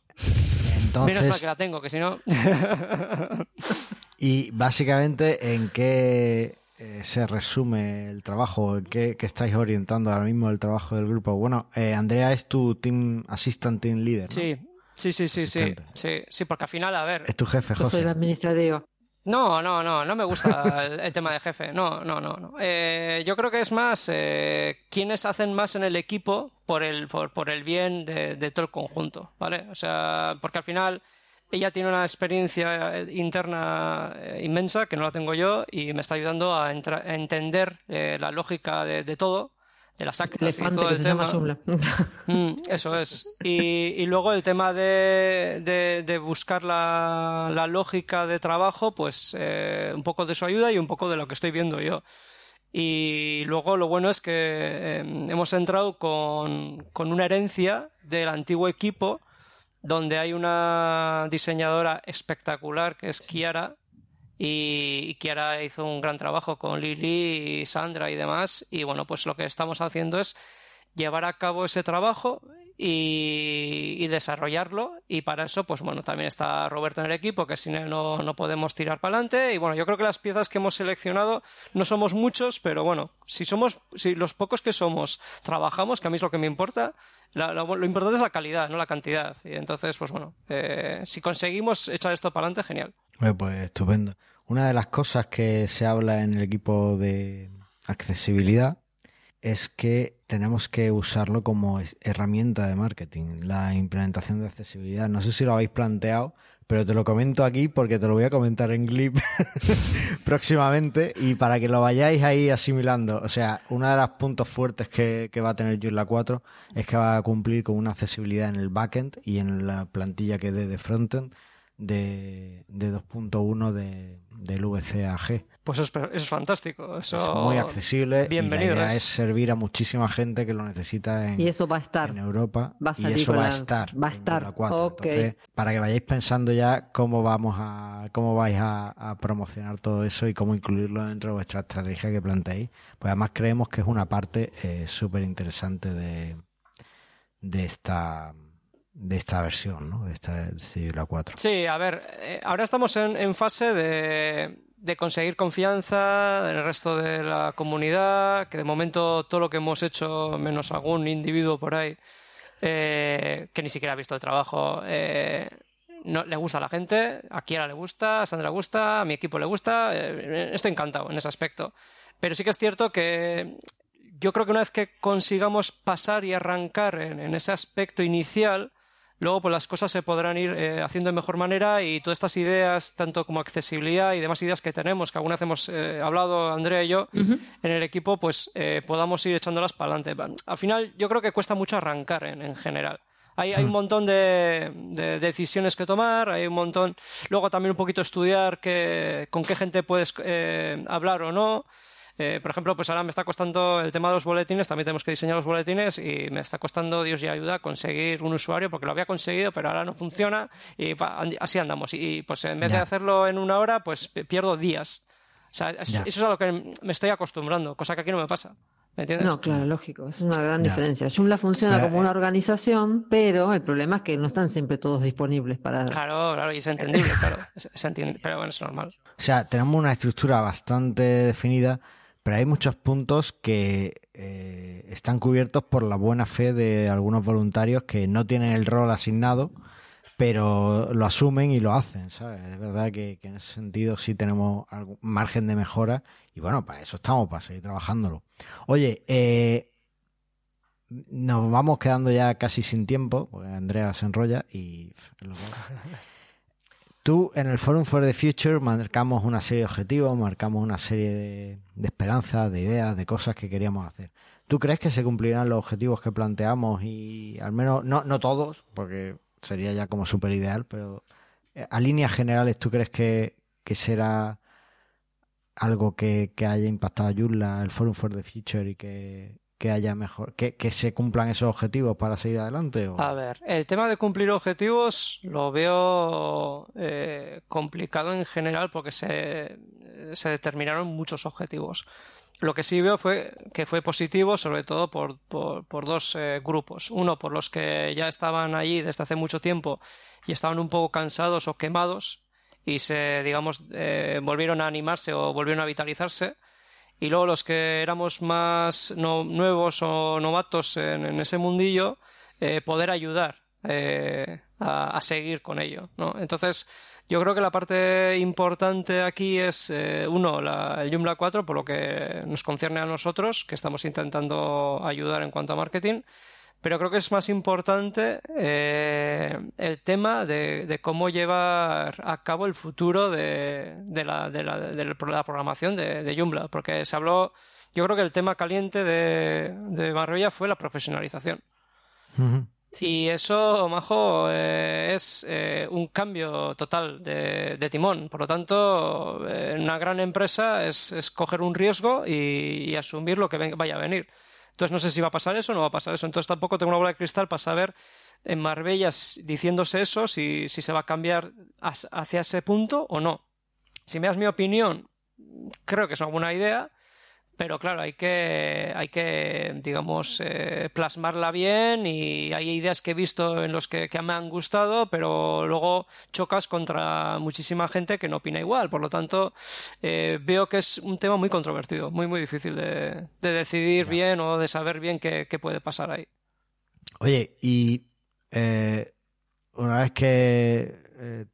Menos mal que la tengo, que si no. y básicamente, ¿en qué eh, se resume el trabajo? ¿Qué, ¿Qué, estáis orientando ahora mismo el trabajo del grupo? Bueno, eh, Andrea es tu team assistant team leader. ¿no? Sí, sí, sí, sí, sí, sí, sí, porque al final, a ver. Es tu jefe, José. Yo soy el administrativo. No, no, no, no me gusta el, tema de jefe. No, no, no. no. Eh, yo creo que es más eh, quienes hacen más en el equipo por el, por, por el bien de, de, todo el conjunto, ¿vale? O sea, porque al final ella tiene una experiencia interna eh, inmensa que no la tengo yo y me está ayudando a, a entender eh, la lógica de todo de las actas y todo el tema. Mm, eso es. Y, y, luego el tema de, de, de buscar la, la, lógica de trabajo, pues eh, un poco de su ayuda y un poco de lo que estoy viendo yo. Y luego lo bueno es que eh, hemos entrado con, con una herencia del antiguo equipo donde hay una diseñadora espectacular que es Kiara, y, Kiara hizo un gran trabajo con Lili y Sandra y demás. Y bueno, pues lo que estamos haciendo es llevar a cabo ese trabajo y, desarrollarlo. Y para eso, pues bueno, también está Roberto en el equipo, que sin él no, no podemos tirar para adelante. Y bueno, yo creo que las piezas que hemos seleccionado no somos muchos, pero bueno, si somos, si los pocos que somos trabajamos, que a mí es lo que me importa, la, lo, lo, importante es la calidad, no la cantidad. Y entonces, pues bueno, eh, si conseguimos echar esto para adelante, genial. Pues estupendo. Una de las cosas que se habla en el equipo de accesibilidad es que tenemos que usarlo como herramienta de marketing, la implementación de accesibilidad. No sé si lo habéis planteado, pero te lo comento aquí porque te lo voy a comentar en Glip próximamente y para que lo vayáis ahí asimilando. O sea, uno de los puntos fuertes que, que va a tener Joomla 4 es que va a cumplir con una accesibilidad en el backend y en la plantilla que dé de frontend de, de 2.1 de, del VCAG. Pues eso es, eso es fantástico. Eso... Es muy accesible. Bienvenido. Y la idea es servir a muchísima gente que lo necesita en, y eso va a estar. en Europa. Va a y eso va a estar. Va a estar. 4. Okay. Entonces, para que vayáis pensando ya cómo vamos a, cómo vais a, a, promocionar todo eso y cómo incluirlo dentro de vuestra estrategia que planteéis. Pues además creemos que es una parte eh, súper interesante de, de esta de esta versión, ¿no? De esta de la 4. Sí, a ver, eh, ahora estamos en, en fase de, de, conseguir confianza en el resto de la comunidad, que de momento todo lo que hemos hecho, menos algún individuo por ahí, eh, que ni siquiera ha visto el trabajo, eh, no, le gusta a la gente, a Kiara le gusta, a Sandra le gusta, a mi equipo le gusta, eh, estoy encantado en ese aspecto. Pero sí que es cierto que yo creo que una vez que consigamos pasar y arrancar en, en ese aspecto inicial, luego pues las cosas se podrán ir eh, haciendo de mejor manera y todas estas ideas, tanto como accesibilidad y demás ideas que tenemos, que alguna vez hemos eh, hablado Andrea y yo uh -huh. en el equipo, pues eh, podamos ir echándolas para adelante. Al final yo creo que cuesta mucho arrancar en, en general. Hay, hay, un montón de, de, decisiones que tomar, hay un montón, luego también un poquito estudiar que, con qué gente puedes hablar o no. Eh, por ejemplo, pues ahora me está costando el tema de los boletines, también tenemos que diseñar los boletines y me está costando, Dios y ayuda, conseguir un usuario porque lo había conseguido, pero ahora no funciona y así andamos. Y pues en vez yeah. de hacerlo en una hora, pues pierdo días. O sea, eso, eso es a lo que me estoy acostumbrando, cosa que aquí no me pasa. ¿Me entiendes? No, claro, lógico, es una gran yeah. diferencia. Joomla funciona pero, como una organización, pero el problema es que no están siempre todos disponibles para. Claro, claro, y es entendible, claro. Se entiende, pero bueno, es normal. O sea, tenemos una estructura bastante definida pero hay muchos puntos que eh, están cubiertos por la buena fe de algunos voluntarios que no tienen el rol asignado, pero lo asumen y lo hacen, ¿sabes? Es verdad que, que en ese sentido sí tenemos algún margen de mejora y bueno, para eso estamos, para seguir trabajándolo. Oye, eh, nos vamos quedando ya casi sin tiempo, porque Andrea se enrolla y... Tú en el Forum for the Future marcamos una serie de objetivos, marcamos una serie de, de, esperanzas, de ideas, de cosas que queríamos hacer. ¿Tú crees que se cumplirán los objetivos que planteamos y al menos, no, no todos, porque sería ya como súper ideal, pero eh, a líneas generales, ¿tú crees que, que será algo que, que haya impactado a Joomla, el Forum for the Future y que, que haya mejor, que, que, se cumplan esos objetivos para seguir adelante? ¿o? A ver, el tema de cumplir objetivos lo veo eh, complicado en general porque se, se, determinaron muchos objetivos. Lo que sí veo fue que fue positivo, sobre todo por, por, por dos eh, grupos. Uno, por los que ya estaban allí desde hace mucho tiempo y estaban un poco cansados o quemados y se, digamos, eh, volvieron a animarse o volvieron a vitalizarse y luego los que éramos más nuevos o novatos en, ese mundillo, eh, poder ayudar eh, a, a, seguir con ello, ¿no? Entonces, yo creo que la parte importante aquí es, eh, uno, la, el Joomla 4, por lo que nos concierne a nosotros, que estamos intentando ayudar en cuanto a marketing, pero creo que es más importante eh, el tema de, de, cómo llevar a cabo el futuro de, de, la, de la, la, programación de, Joomla, porque se habló, yo creo que el tema caliente de, Marbella fue la profesionalización. Uh -huh. Y eso, Majo, eh, es eh, un cambio total de, de, timón. Por lo tanto, en una gran empresa es, es coger un riesgo y, y, asumir lo que vaya a venir. Entonces no sé si va a pasar eso o no va a pasar eso. Entonces tampoco tengo una bola de cristal para saber en Marbella diciéndose eso si, si se va a cambiar hacia ese punto o no. Si me das mi opinión, creo que es una buena idea pero claro, hay que, hay que digamos, eh, plasmarla bien y hay ideas que he visto en los que, que, me han gustado, pero luego chocas contra muchísima gente que no opina igual. Por lo tanto, eh, veo que es un tema muy controvertido, muy, muy difícil de, de decidir ya. bien o de saber bien qué, qué, puede pasar ahí. Oye, y eh, una vez que eh,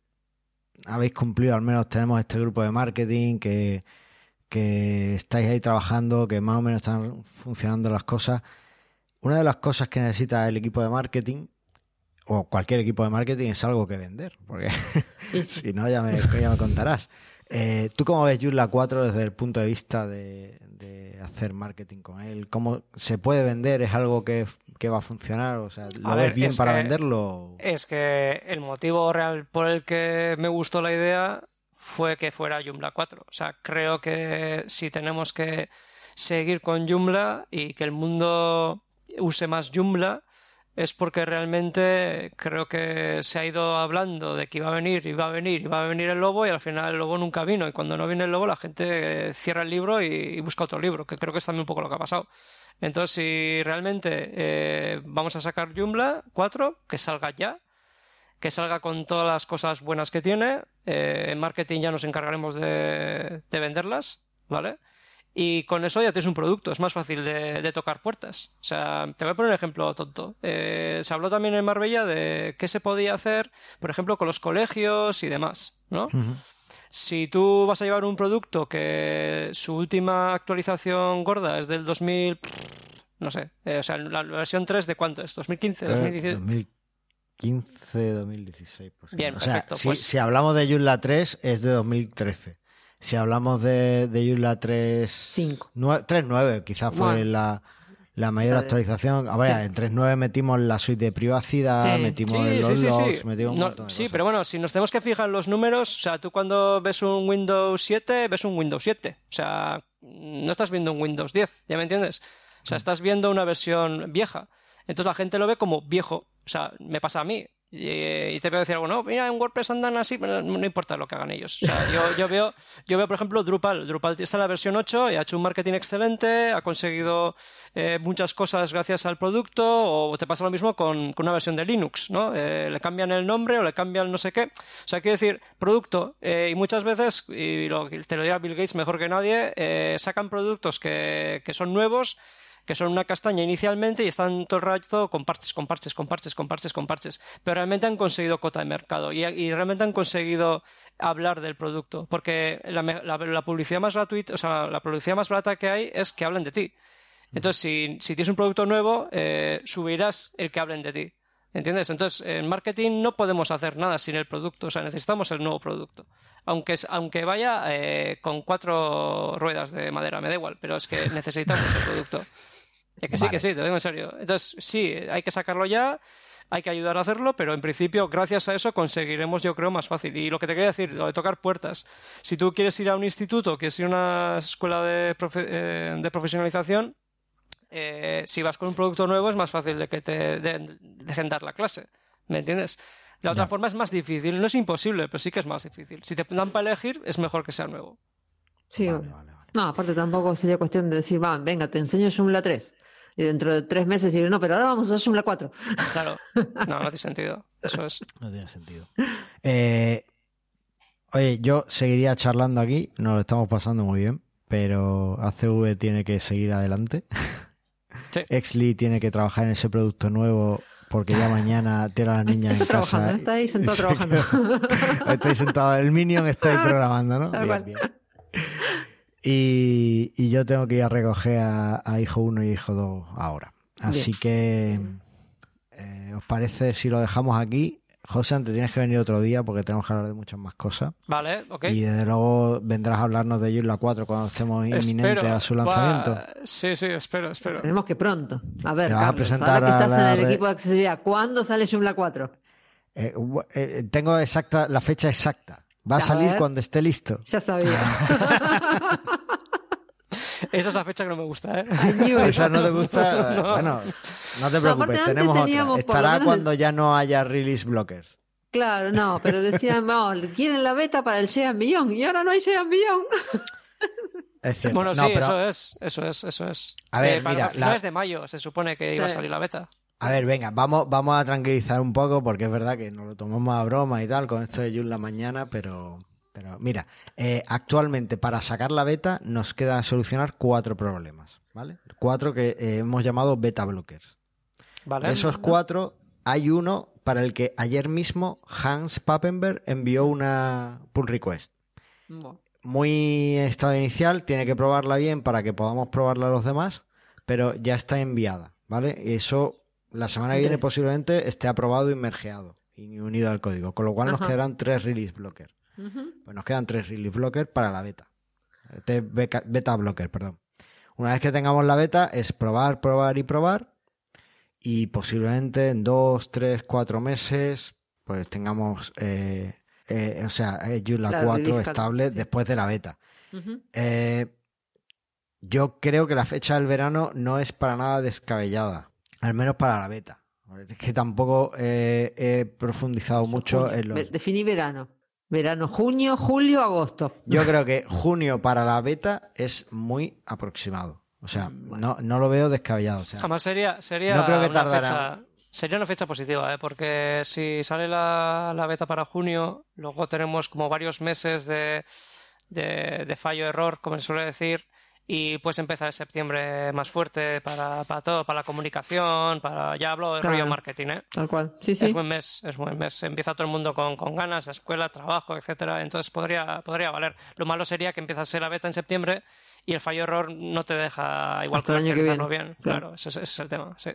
habéis cumplido, al menos tenemos este grupo de marketing que que estáis ahí trabajando, que más o menos están funcionando las cosas. Una de las cosas que necesita el equipo de marketing, o cualquier equipo de marketing, es algo que vender, porque si no, ya me, ya me contarás. Eh, ¿Tú cómo ves Joomla 4 desde el punto de vista de, de, hacer marketing con él? ¿Cómo se puede vender? ¿Es algo que, que va a funcionar? O sea, ¿lo a ves ver, bien para que, venderlo? Es que el motivo real por el que me gustó la idea fue que fuera Joomla 4. O sea, creo que si tenemos que seguir con Joomla y que el mundo use más Joomla, es porque realmente creo que se ha ido hablando de que iba a venir, iba a venir, iba a venir el lobo y al final el lobo nunca vino. Y cuando no viene el lobo, la gente cierra el libro y, busca otro libro, que creo que es también un poco lo que ha pasado. Entonces, si realmente eh, vamos a sacar Joomla 4, que salga ya, que salga con todas las cosas buenas que tiene. Eh, en marketing ya nos encargaremos de, de, venderlas, ¿vale? Y con eso ya tienes un producto, es más fácil de, de tocar puertas. O sea, te voy a poner un ejemplo tonto. Eh, se habló también en Marbella de qué se podía hacer, por ejemplo, con los colegios y demás, ¿no? Uh -huh. Si tú vas a llevar un producto que su última actualización gorda es del 2000, no sé, eh, o sea, la versión 3 de cuánto es, 2015, 2017. 2015. 2015, 2016. Pues, Bien, o sea, perfecto. Si, pues... si, hablamos de Joomla 3 es de 2013. Si hablamos de, de Joomla 3... 5. 3.9 quizás fue bueno. la, la mayor vale. actualización. A ver, en 3.9 metimos la suite de privacidad, sí. metimos sí, los sí, logs, sí, metimos no, un montón de Sí, cosas. pero bueno, si nos tenemos que fijar en los números, o sea, tú cuando ves un Windows 7, ves un Windows 7. O sea, no estás viendo un Windows 10, ¿ya me entiendes? O sea, estás viendo una versión vieja. Entonces la gente lo ve como viejo. O sea, me pasa a mí. Y, te voy a decir algo, no, mira, en WordPress andan así, pero no, no importa lo que hagan ellos. O sea, yo, yo, veo, yo veo, por ejemplo, Drupal. Drupal está en la versión 8 y ha hecho un marketing excelente, ha conseguido eh, muchas cosas gracias al producto, o te pasa lo mismo con, con una versión de Linux, ¿no? Eh, le cambian el nombre o le cambian no sé qué. O sea, quiero decir, producto. Eh, y muchas veces, y lo, te lo dirá Bill Gates mejor que nadie, eh, sacan productos que, que son nuevos que son una castaña inicialmente y están todo el rato con parches, con parches, con parches, con parches, con parches. Pero realmente han conseguido cota de mercado y, y realmente han conseguido hablar del producto. Porque la, la, la, publicidad más gratuita, o sea, la publicidad más barata que hay es que hablen de ti. Entonces, si, si tienes un producto nuevo, eh, subirás el que hablen de ti. ¿Entiendes? Entonces, en marketing no podemos hacer nada sin el producto, o sea, necesitamos el nuevo producto. Aunque, aunque vaya eh, con cuatro ruedas de madera, me da igual, pero es que necesitamos el producto. Es que vale. sí, que sí, te lo digo en serio. Entonces, sí, hay que sacarlo ya, hay que ayudar a hacerlo, pero en principio, gracias a eso, conseguiremos, yo creo, más fácil. Y lo que te quería decir, lo de tocar puertas. Si tú quieres ir a un instituto, quieres ir a una escuela de, profe eh, de profesionalización, eh, si vas con un producto nuevo es más fácil de que te de, dejen dar la clase. ¿Me entiendes? La otra ya. forma es más difícil. No es imposible, pero sí que es más difícil. Si te dan para elegir, es mejor que sea nuevo. Sí, vale, vale, vale. no, aparte tampoco sería cuestión de decir, va, venga, te enseño Joomla 3. Y dentro de tres meses decir, no, pero ahora vamos a usar Joomla 4. Claro, no, no tiene sentido. Eso es. No tiene sentido. Eh, oye, yo seguiría charlando aquí, nos lo estamos pasando muy bien. pero ACV tiene que seguir adelante. Sí. Exley tiene que trabajar en ese producto nuevo porque ya mañana tiene a la niña en Está casa. trabajando, está ahí sentado trabajando. Estoy sentado, el Minion está ahí programando, ¿no? Bien, bien. Y, y yo tengo que ir a recoger a, a hijo 1 y hijo 2 ahora. Así que, eh, ¿os parece si lo dejamos aquí? José, antes tienes que venir otro día porque tenemos que hablar de muchas más cosas. Vale, ok. Y desde luego vendrás a hablarnos de Joomla 4 cuando estemos inminentes a su Va- lanzamiento. Sí, sí, espero, espero. Tenemos que pronto. A ver, Te a Carlos, presentar ahora que a estás en el equipo de accesibilidad, ¿cuándo sale Joomla 4? Eh, eh, tengo exacta la fecha exacta. Va a A salir ver. cuando esté listo. Ya sabía. Esa es la fecha que no me gusta, ¿eh? Esa no te gusta. eh, Bueno, no te preocupes, tenemos otra. Estará menos- cuando ya no haya release blockers. Claro, no, pero decían, no, quieren la beta para el Shean Beyond y ahora no hay Shean cierto. Bueno, No, sí, pero- eso es, eso es, eso es. A ver, para mira, finales la- de mayo se supone que iba a salir la beta. A ver, venga, vamos, vamos a tranquilizar un poco porque es verdad que nos lo tomamos a broma y tal con esto de Joomla mañana, pero, pero mira, eh, actualmente para sacar la beta nos queda solucionar cuatro problemas, ¿vale? Cuatro que eh, hemos llamado beta blockers. Vale. De esos cuatro, hay uno para el que ayer mismo Hans Pappenberg envió una pull request. Muy en estado inicial, tiene que probarla bien para que podamos probarla a los demás, pero ya está enviada, ¿vale? Y eso la semana Sí, que viene tres. posiblemente esté aprobado y mergeado y unido al código, con lo cual nos Ajá. quedarán tres release blockers. Pues nos quedan tres release blockers para la beta. Este beta blocker, perdón. Una vez que tengamos la beta es probar, probar y probar y posiblemente en dos, tres, cuatro meses pues tengamos, eh, eh, o sea, eh, Joomla Claro, 4 release cal- estable sí. después de la beta. Eh, yo creo que la fecha del verano no es para nada descabellada, al menos para la beta. Es que tampoco eh, he profundizado mucho Junio. en los... Definí verano. Verano, junio, julio, agosto. Yo creo que junio para la beta es muy aproximado. O sea, no, no lo veo descabellado. O sea, Además sería, sería, No creo que una fecha, sería una fecha positiva, ¿eh? porque si sale la, la beta para junio, luego tenemos como varios meses de, de, de fallo-error, como se suele decir, y pues empezar el septiembre más fuerte para, para todo, para la comunicación, para ya hablo de Claro. Rollo marketing, ¿eh? Tal cual. Sí, sí. Es buen mes, es buen mes. Empieza todo el mundo con, con ganas, escuela, trabajo, etcétera. Entonces podría, podría valer. Lo malo sería que empiezas la beta en septiembre y el fallo error no te deja igual Hasta el año que comercializarlo viene. bien. Claro. Claro, ese, es- ese es el tema. Sí.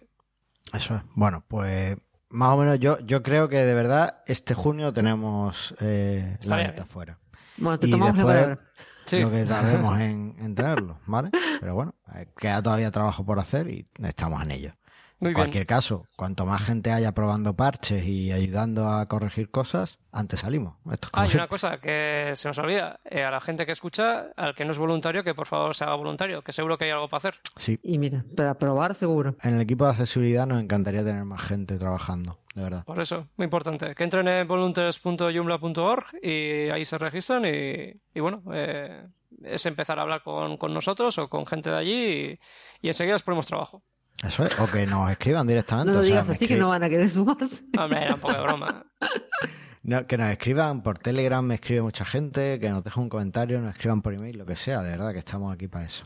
eso es. Bueno, pues más o menos yo, yo creo que de verdad este junio tenemos eh, la bien. beta fuera. Bueno, te Y tomamos la después- palabra. Sí. Lo que tardemos en, en tenerlo, ¿vale? Pero bueno, eh, queda todavía trabajo por hacer y estamos en ello. Muy en bien. cualquier caso, cuanto más gente haya probando parches y ayudando a corregir cosas, antes salimos. Esto es como Ah, una cosa que se nos olvida. Eh, a la gente que escucha, al que no es voluntario, que por favor se haga voluntario, que seguro que hay algo para hacer. Sí, Y mira, para probar seguro. en el equipo de accesibilidad nos encantaría tener más gente trabajando, de verdad. Por eso, muy importante. Que entren en volunteers.joomla.org y ahí se registran y, y bueno, eh, es empezar a hablar con, con nosotros o con gente de allí y, y enseguida les ponemos trabajo. Eso es, o que nos escriban directamente. No lo o sea, digas así que no van a querer sumarse. Hombre, era un poco de broma. no, que nos escriban por Telegram, me escribe mucha gente, que nos dejen un comentario, nos escriban por email, lo que sea, de verdad que estamos aquí para eso.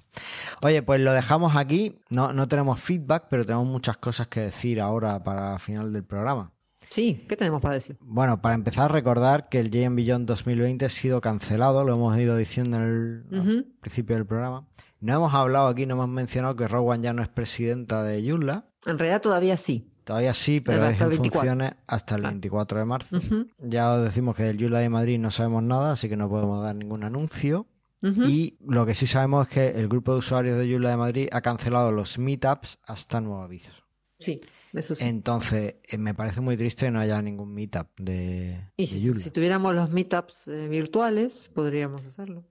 Oye, pues lo dejamos aquí, no, no tenemos feedback, pero tenemos muchas cosas que decir ahora para final del programa. Sí, ¿qué tenemos para decir? Bueno, para empezar, recordar que el JM Beyond 2020 ha sido cancelado, lo hemos ido diciendo en el al principio del programa. No hemos hablado aquí, no hemos mencionado que Rowan ya no es presidenta de Joomla. En realidad todavía sí. Todavía sí, pero es en 24. funciones hasta el Claro. 24 de marzo. Ya os decimos que del Joomla de Madrid no sabemos nada, así que no podemos dar ningún anuncio. Y lo que sí sabemos es que el grupo de usuarios de Joomla de Madrid ha cancelado los meetups hasta nuevo aviso. Sí, eso sí. Entonces, eh, me parece muy triste que no haya ningún meetup de, Y de si, Joomla. si tuviéramos los meetups eh, virtuales, podríamos hacerlo.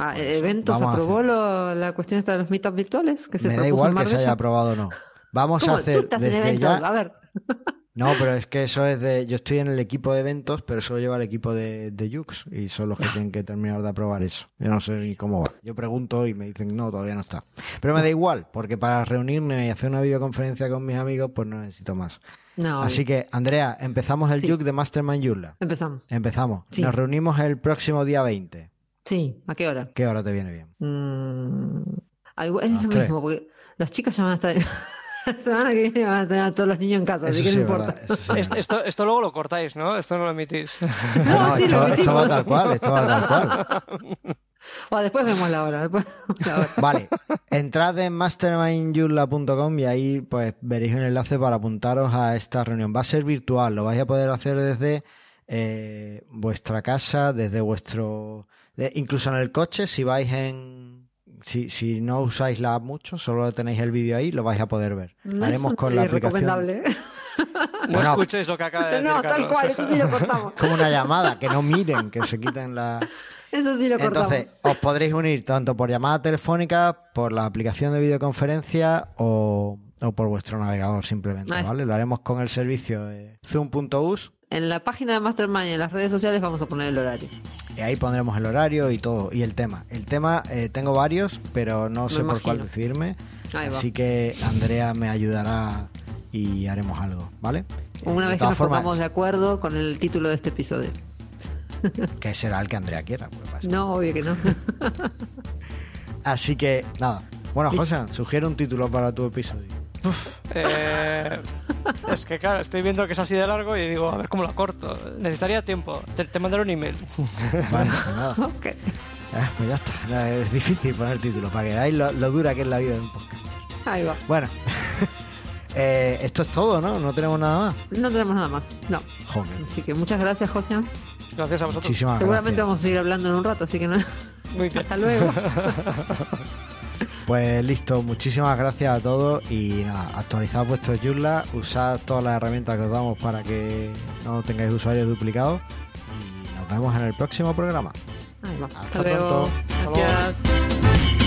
Ah, eh, eso, ¿Eventos vamos a aprobó lo- la cuestión esta de los meetups virtuales? Que se Me da igual que se haya aprobado o no. Vamos a hacer Tú estás en eventos, ya- a ver. No, pero es que eso es de. Yo estoy en el equipo de eventos, pero eso lo lleva el equipo de, de Jux y son los que tienen que terminar de aprobar eso. Yo no sé ni cómo va. Yo pregunto y me dicen, no, todavía no está. Pero me da igual, porque para reunirme y hacer una videoconferencia con mis amigos, pues no necesito más. No, Así que, Andrea, empezamos el Sí. De Mastermind Joomla. empezamos. Empezamos. Sí. Nos reunimos el próximo día 20. Sí, ¿a qué hora? ¿Qué hora te viene bien? Mm, algo- es lo tres. mismo, porque las chicas ya van a estar. La semana que viene van a tener a todos los niños en casa, así que sí no importa. sí Esto, esto, esto luego lo cortáis, ¿no? Esto no lo emitís. No, no, sí, lo esto, esto va tal cual, esto va tal cual. Bueno, después vemos la hora. Después vemos la hora. Vale, entrad en mastermindyula.com y ahí pues veréis un enlace para apuntaros a esta reunión. Va a ser virtual, lo vais a poder hacer desde eh, vuestra casa, desde vuestro... de- incluso en el coche, si vais en... Si, si no usáis la app mucho, solo tenéis el vídeo ahí, lo vais a poder ver. No, Haremos con sí la aplicación... recomendable. ¿eh? No Bueno. escuchéis lo que acaba de decir No, tal Carlos. cual, eso sí lo cortamos. Como una llamada, que no miren, que se quiten la... Eso sí lo cortamos. Entonces, os podréis unir tanto por llamada telefónica, por la aplicación de videoconferencia o, o por vuestro navegador simplemente. ¿vale? Lo haremos con el servicio de zoom.us En la página de Mastermind y en las redes sociales vamos a poner el horario. y ahí pondremos el horario y todo, y el tema. El tema, eh, tengo varios, pero no sé por cuál decidirme, así que Andrea me ayudará y haremos algo, ¿vale? Una de vez que nos formas, pongamos de acuerdo con el título de este episodio. que será el que Andrea quiera. pues. No, obvio que no. Así que, nada. Bueno, José, sugiere un título para tu episodio. Eh, es que claro, estoy viendo que es así de largo y digo, a ver cómo lo corto. Necesitaría tiempo. Te, te mandaré un email. Vale, pues nada. Ah, pues ya está. No, Es difícil poner título para que veáis lo, lo dura que es la vida de un podcast. Ahí va. Bueno, eh, esto es todo, ¿no? No tenemos nada más. No tenemos nada más. No. Joder. Así que muchas gracias, José. Gracias a vosotros. Muchísimas Seguramente gracias. vamos a seguir hablando en un rato, así que no. Muy bien. Hasta luego. Pues listo, muchísimas gracias a todos y nada, actualizad vuestros Joomla, usad todas las herramientas que os damos para que no tengáis usuarios duplicados y nos vemos en el próximo programa. Ahí va. Hasta Hasta luego. pronto. Hasta luego. Gracias.